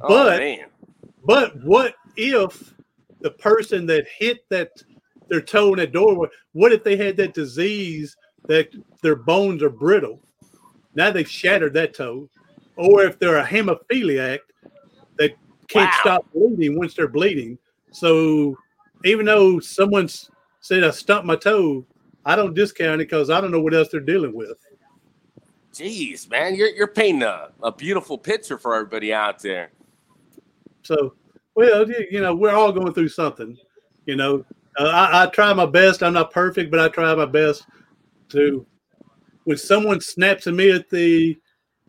Oh But- But what if the person that hit that their toe in that doorway, what if they had that disease that their bones are brittle? Now they've shattered that toe. Or if they're a hemophiliac that can't Wow. stop bleeding once they're bleeding. So even though someone's said I stumped my toe, I don't discount it because I don't know what else they're dealing with. jeez, man, you're you're painting a, a beautiful picture for everybody out there. So, well, you know, we're all going through something. You know, uh, I, I try my best. I'm not perfect, but I try my best to. When someone snaps at me at the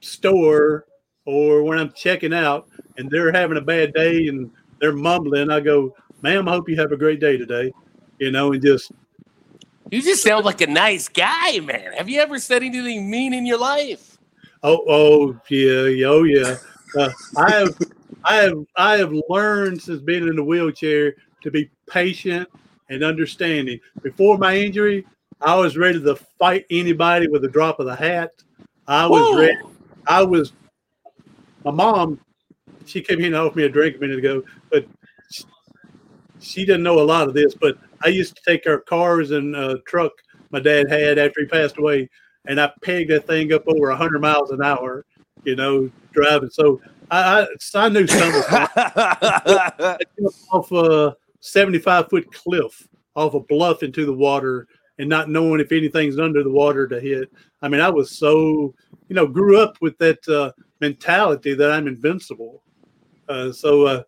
store or when I'm checking out and they're having a bad day and they're mumbling, I go, "Ma'am, I hope you have a great day today." You know, and just You just sound like a nice guy, man. Have you ever said anything mean in your life? Oh, oh, yeah, yeah, oh, yeah. Uh, I have, I have, I have learned since being in the wheelchair to be patient and understanding. Before my injury, I was ready to fight anybody with a drop of the hat. I was Whoa. ready. I was. My mom, she came in and offered me a drink a minute ago, but she, she didn't know a lot of this. But I used to take our cars and uh, truck my dad had after he passed away, and I pegged that thing up over hundred miles an hour. You know, driving. So I, I, I knew something was wrong. I jumped off a 75 foot cliff off a bluff into the water and not knowing if anything's under the water to hit. I mean, I was so, you know, grew up with that uh, mentality that I'm invincible. Uh, so uh,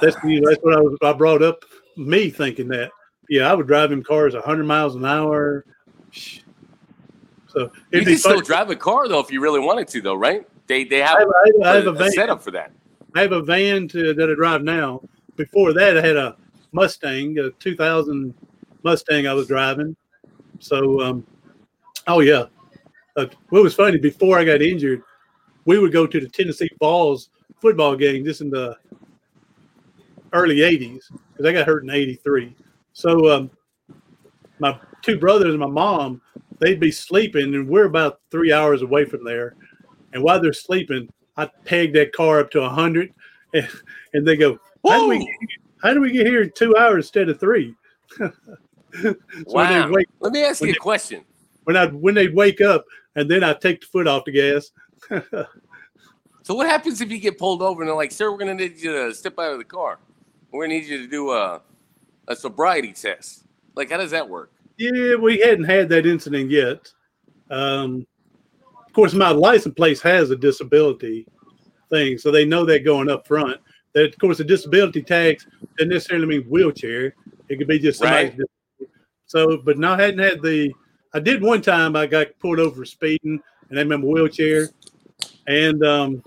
that's you know, that's what I was. I brought up me thinking that. Yeah, I would drive in cars 100 miles an hour. So you can still drive a car though if you really wanted to, though, right? They they have, I have, I have, a, a van. setup for that. I have a van to, that I drive now. Before that, I had a Mustang, a 2000 Mustang I was driving. So, um, oh yeah. Uh, what was funny before I got injured, we would go to the Tennessee Vols football game just in the early 80s because I got hurt in 83. So, um, my two brothers and my mom, they'd be sleeping, and we're about three hours away from there. And while they're sleeping, I peg that car up to 100, and, and they go, how do, we, how do we get here in two hours instead of three? so Wow. they wake, Let me ask when you a they- question. when, I, when they'd wake up, and then I take the foot off the gas. So what happens if you get pulled over and they're like, "Sir, we're gonna need you to step out of the car. We're gonna need you to do a a sobriety test." Like, how does that work? Yeah, we hadn't had that incident yet. Um, of course, my license plate has a disability thing, so they know that going up front. That of course, the disability tags doesn't necessarily mean wheelchair. It could be just somebody's. Right. So, but no, I hadn't had the. I did one time. I got pulled over for speeding, and I'm in a wheelchair, and um,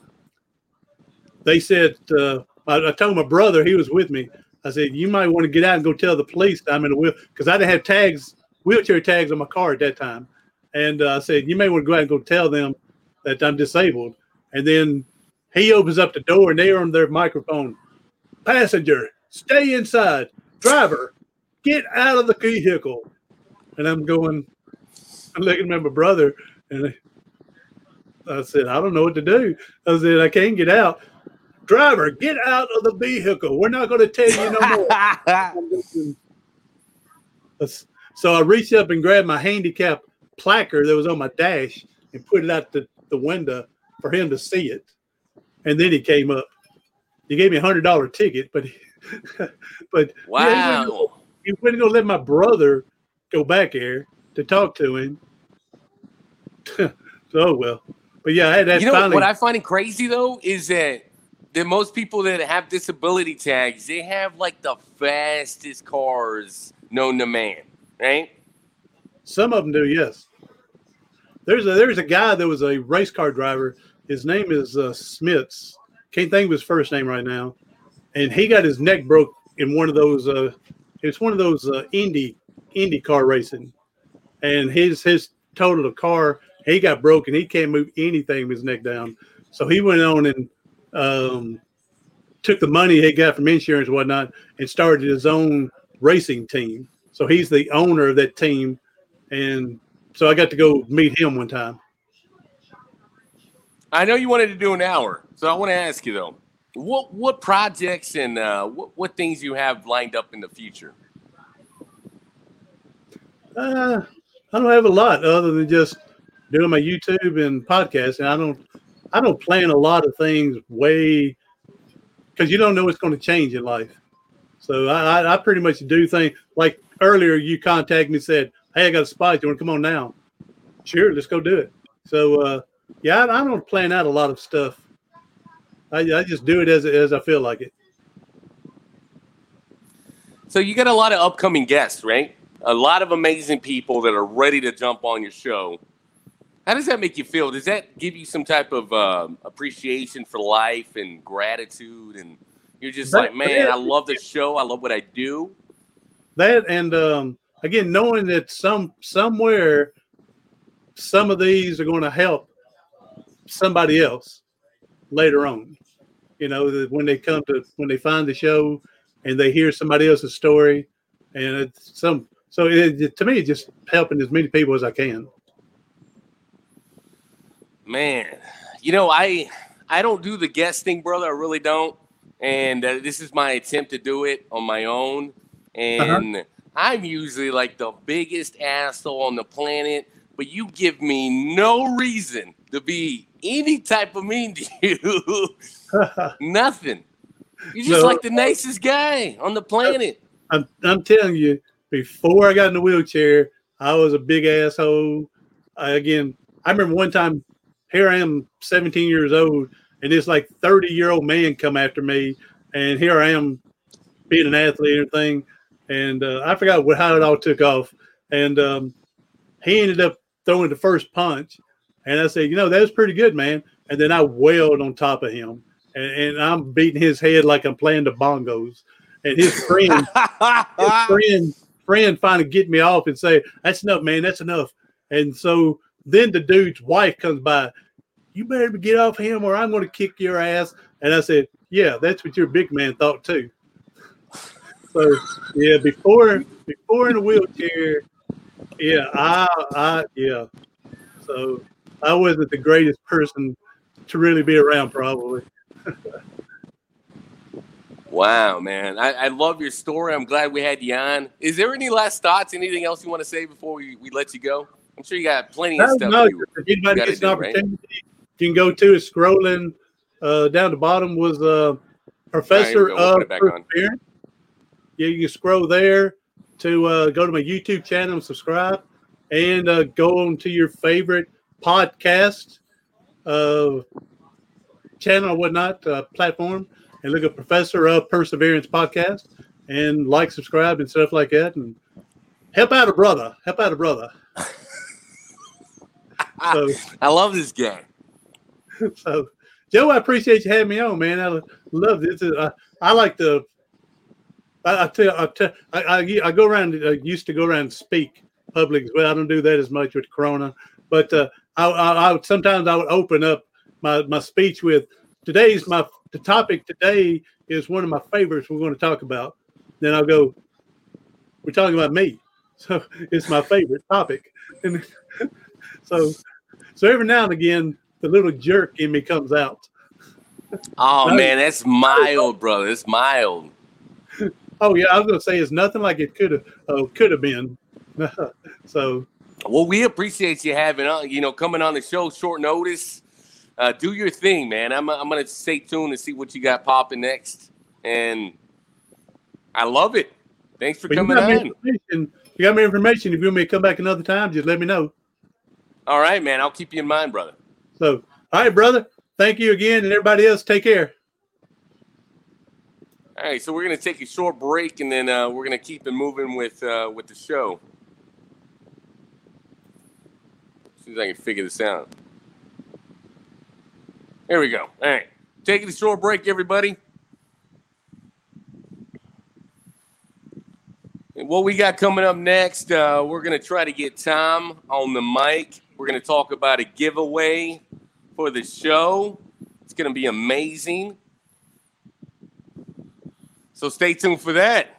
they said uh, I, I told my brother he was with me. I said you might want to get out and go tell the police that I'm in a wheel because I didn't have tags, wheelchair tags on my car at that time, and uh, I said you may want to go out and go tell them that I'm disabled. And then he opens up the door and they are on their microphone. Passenger, stay inside. Driver, get out of the vehicle. And I'm going, I'm looking at my brother, and I said, I don't know what to do. I said, I can't get out. Driver, get out of the vehicle. We're not going to tell you no more. So I reached up and grabbed my handicap placard that was on my dash and put it out the, the window for him to see it. And then he came up. He gave me a hundred dollar ticket, but but yeah, he wasn't- wow. gonna let my brother go back there to talk to him. so oh well. But yeah, I had that You know finally what I find it crazy though is that that most people that have disability tags they have like the fastest cars known to man, right? Some of them do, yes. There's a there's a guy that was a race car driver. His name is uh, Schmidt. Can't think of his first name right now. And he got his neck broke in one of those. Uh, it's one of those uh, Indy Indy car racing, and his his total the car he got broken. He can't move anything with his neck down. So he went on and um, took the money he got from insurance and whatnot and started his own racing team. So he's the owner of that team and so I got to go meet him one time. I know you wanted to do an hour, so I want to ask you though, what what projects and uh, what what things you have lined up in the future? Uh, I don't have a lot other than just doing my YouTube and podcast, and I don't, I don't plan a lot of things way because you don't know what's going to change in life. So I, I, pretty much do things like earlier. You contacted me said, "Hey, I got a spot. You want to come on now?" Sure, let's go do it. So uh, yeah, I, I don't plan out a lot of stuff. I, I just do it as as I feel like it. So you got a lot of upcoming guests, right? A lot of amazing people that are ready to jump on your show. How does that make you feel? Does that give you some type of um, appreciation for life and gratitude? And you're just That- like, man, I love the show. I love what I do. that and um, again knowing that some somewhere some of these are going to help somebody else later on you know that when they come to when they find the show and they hear somebody else's story and it's some so it, to me just helping as many people as i can Man, you know, I I don't do the guesting, brother. I really don't. And uh, this is my attempt to do it on my own. And uh-huh. I'm usually like the biggest asshole on the planet, but you give me no reason to be any type of mean to you. Nothing. You're just no, like the nicest guy on the planet. I'm, I'm telling you, before I got in the wheelchair, I was a big asshole. I, again, I remember one time, here I am, 17 years old, and this like 30 year old man come after me, and here I am, being an athlete and everything, and uh, I forgot what, how it all took off, and um, he ended up throwing the first punch, and I said, you know, that was pretty good, man, and then I wailed on top of him, and, and I'm beating his head like I'm playing the bongos, and his friend, his friend, friend finally get me off and say, "That's enough, man. That's enough." And so then the dude's wife comes by. You better get off him, or I'm going to kick your ass. And I said, "Yeah, that's what your big man thought too." So yeah, before before in a wheelchair, yeah, I, I yeah. So I wasn't the greatest person to really be around, probably. Wow, man. I, I, love your story. I'm glad we had you on. Is there any last thoughts? Anything else you want to say before we, we let you go? I'm sure you got plenty no, of stuff. No, you, if anybody gets an opportunity, right? you can go to is scrolling uh, down the bottom was uh, Professor right, of Perseverance. You can scroll there to uh, go to my YouTube channel and subscribe, and uh, go on to your favorite podcast uh, channel or whatnot uh, platform and look at Professor of Perseverance podcast and like, subscribe, and stuff like that, and help out a brother. Help out a brother. so, I love this guy. So, Joe, I appreciate you having me on, man. I love this. I, I like to. I, I tell, I, tell I, I, I, go around. I used to go around and speak public as well. I don't do that as much with Corona, but uh, I, I, I sometimes I would open up my my speech with today's my the topic today is one of my favorites we're going to talk about. Then I'll go, we're talking about me. So it's my favorite topic. And so so every now and again, the little jerk in me comes out. Oh man, that's mild, brother. It's mild. Oh yeah, I was gonna say it's nothing like it could have uh, could have been. so well, we appreciate you having on, you know, coming on the show short notice uh, do your thing, man. I'm, I'm going to stay tuned and see what you got popping next. And I love it. Thanks for but coming on. You got my information. If you want me to come back another time, just let me know. All right, man. I'll keep you in mind, brother. So, all right, brother. Thank you again. And everybody else, take care. All right, so we're going to take a short break, and then uh, we're going to keep it moving with uh, with the show. As soon as I can figure this out. There we go. All right. Taking a short break, everybody. And what we got coming up next, uh, we're going to try to get Tom on the mic. We're going to talk about a giveaway for the show. It's going to be amazing. So stay tuned for that.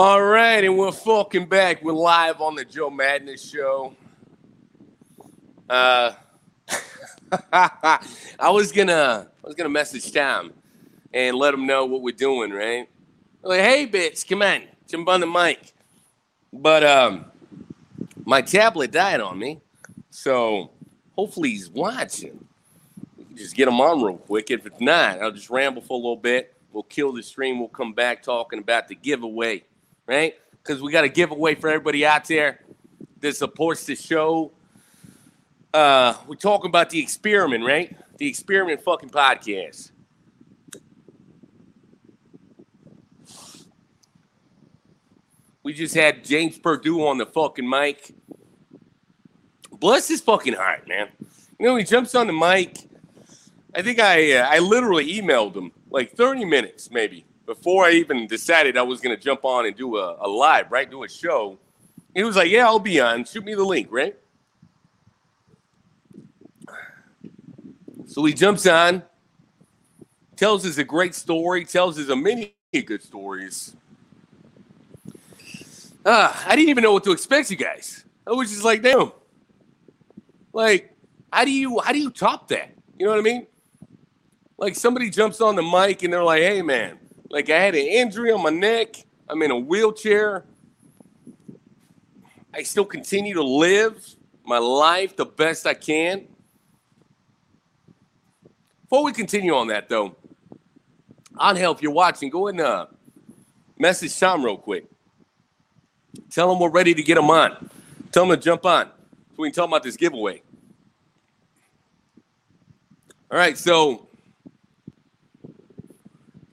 All right, and we're fucking back. We're live on the Joe Madness show. Uh, I was gonna, I was gonna message Tom and let him know what we're doing, right? Like, hey, bitch, come on, jump on the mic. But um, my tablet died on me, so hopefully he's watching. Just get him on real quick. If it's not, I'll just ramble for a little bit. We'll kill the stream. We'll come back talking about the giveaway, right? Because we got a giveaway for everybody out there that supports the show. Uh, we're talking about the experiment, right? The experiment fucking podcast. We just had James Purdue on the fucking mic. Bless his fucking heart, man. You know, he jumps on the mic. I think I uh, I literally emailed him like 30 minutes maybe before I even decided I was going to jump on and do a, a live, right? Do a show. He was like, "Yeah, I'll be on. Shoot me the link, right?" So he jumps on, tells us a great story, tells us a many good stories. Uh, I didn't even know what to expect, you guys. I was just like, damn. Like, how do you how do you top that? You know what I mean? Like somebody jumps on the mic and they're like, hey man, like I had an injury on my neck, I'm in a wheelchair. I still continue to live my life the best I can. Before we continue on that though, Angel, if you're watching, go and uh, message Tom real quick. Tell him we're ready to get him on. Tell him to jump on so we can talk about this giveaway. All right, so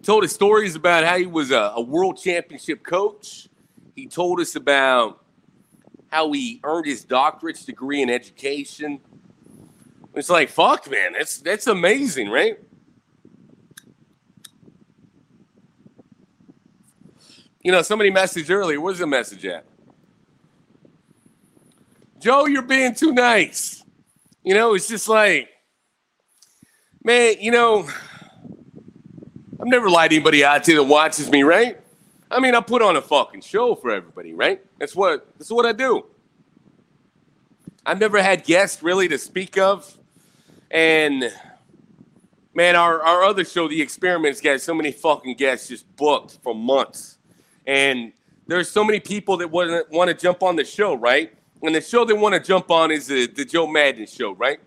told us stories about how he was a, a, world championship coach. He told us about how he earned his doctorate's degree in education. It's like, fuck, man, that's that's amazing, right? You know, somebody messaged earlier. Where's the message at? Joe, you're being too nice. You know, it's just like, man, you know, I've never lied to anybody out there that watches me, right? I mean, I put on a fucking show for everybody, right? That's what that's what I do. I've never had guests really to speak of. And man, our, our other show, The Experiments, got so many fucking guests just booked for months. And there's so many people that want want to jump on the show, right? And the show they want to jump on is the, the Joe Madness show, right?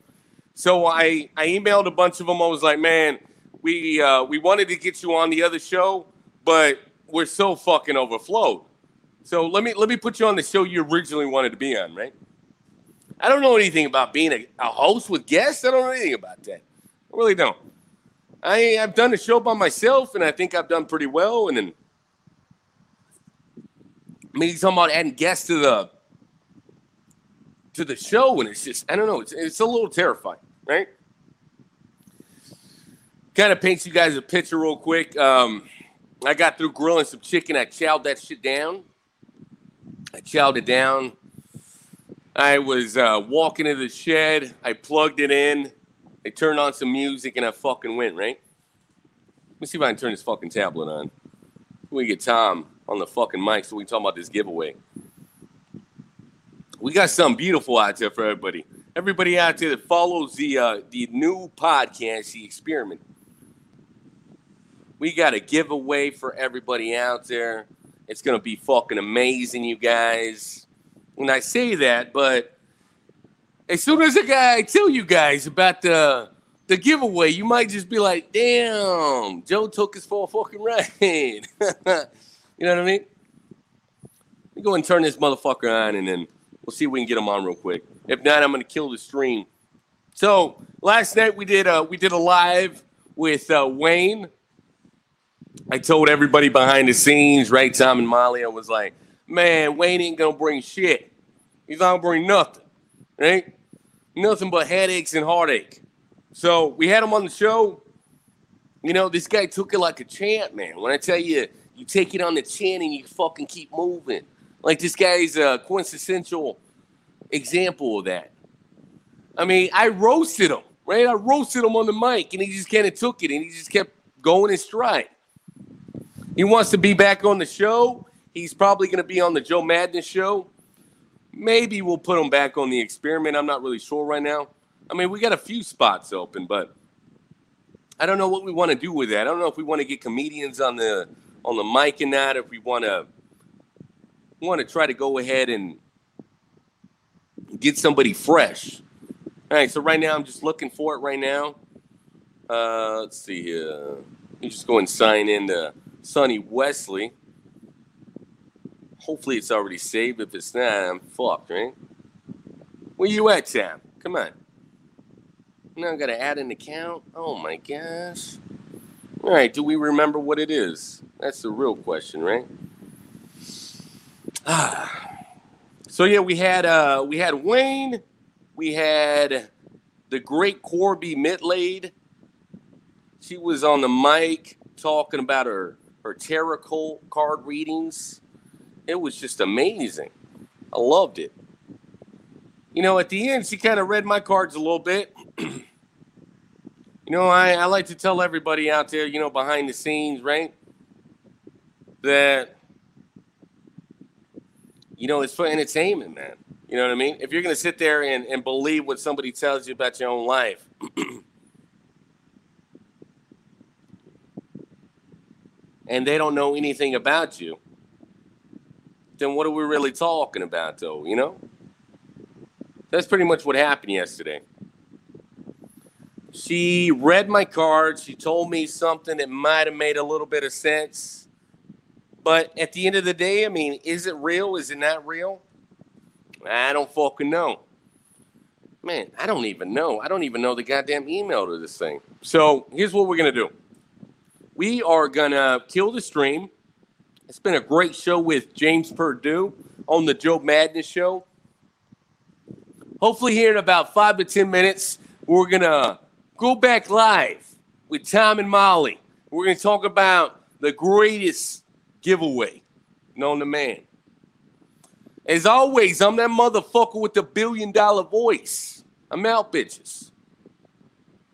So I I emailed a bunch of them. I was like, man, we uh, we wanted to get you on the other show, but we're so fucking overflowed. So let me let me put you on the show you originally wanted to be on, right? I don't know anything about being a, a host with guests. I don't know anything about that. I really don't. I I've done the show by myself, and I think I've done pretty well. And then I mean, he's talking about adding guests to the to the show, and it's just I don't know. It's it's a little terrifying, right? Kind of paints you guys a picture real quick. Um, I got through grilling some chicken. I chowed that shit down. I chowed it down. I was uh, walking to the shed. I plugged it in. I turned on some music, and I fucking went right. Let me see if I can turn this fucking tablet on. We get Tom on the fucking mic so we can talk about this giveaway. We got something beautiful out there for everybody. Everybody out there that follows the uh, the new podcast, the experiment. We got a giveaway for everybody out there. It's gonna be fucking amazing, you guys. When I say that, but as soon as guy tell you guys about the the giveaway, you might just be like, "Damn, Joe took us for a fucking ride." You know what I mean? Let me go and turn this motherfucker on, and then we'll see if we can get him on real quick. If not, I'm going to kill the stream. So last night we did a we did a live with uh, Wayne. I told everybody behind the scenes, right, Tom and Molly, I was like, man, Wayne ain't gonna bring shit. He's not gonna bring nothing, right? Nothing but headaches and heartache. So we had him on the show. You know, this guy took it like a champ, man. When I tell you, you take it on the chin and you fucking keep moving. Like this guy's a quintessential example of that. I mean, I roasted him, right? I roasted him on the mic and he just kind of took it and he just kept going in stride. He wants to be back on the show. He's probably going to be on the Joe Madness show. Maybe we'll put him back on the experiment. I'm not really sure right now. I mean, we got a few spots open, but I don't know what we want to do with that. I don't know if we want to get comedians on the on the mic and that, if we want to want to try to go ahead and get somebody fresh. All right, so right now I'm just looking for it right now. Uh, let's see here. Let me just go and sign in to Sonny Wesley. Hopefully it's already saved. If it's not, I'm fucked, right? Where you at, Sam? Come on. Now I gotta add an account. Oh my gosh. All right, do we remember what it is? That's the real question, right? Ah. So yeah, we had uh we had Wayne, we had the great Corby Mitlade. She was on the mic talking about her her tarot card readings. It was just amazing. I loved it. You know, at the end, she kind of read my cards a little bit. you know, I, I like to tell everybody out there, you know, behind the scenes, right? That you know, it's for entertainment, man. You know what I mean? If you're going to sit there and, and believe what somebody tells you about your own life, and they don't know anything about you, then what are we really talking about, though? You know? That's pretty much what happened yesterday. She read my card. She told me something that might have made a little bit of sense. But at the end of the day, I mean, is it real? Is it not real? I don't fucking know. Man, I don't even know. I don't even know the goddamn email to this thing. So here's what we're going to do we are going to kill the stream. It's been a great show with James Purdue on the Joe Madness show. Hopefully, here in about five to 10 minutes, we're going to go back live with Tom and Molly. We're going to talk about the greatest giveaway known to man. As always, I'm that motherfucker with the billion dollar voice. I'm out, bitches.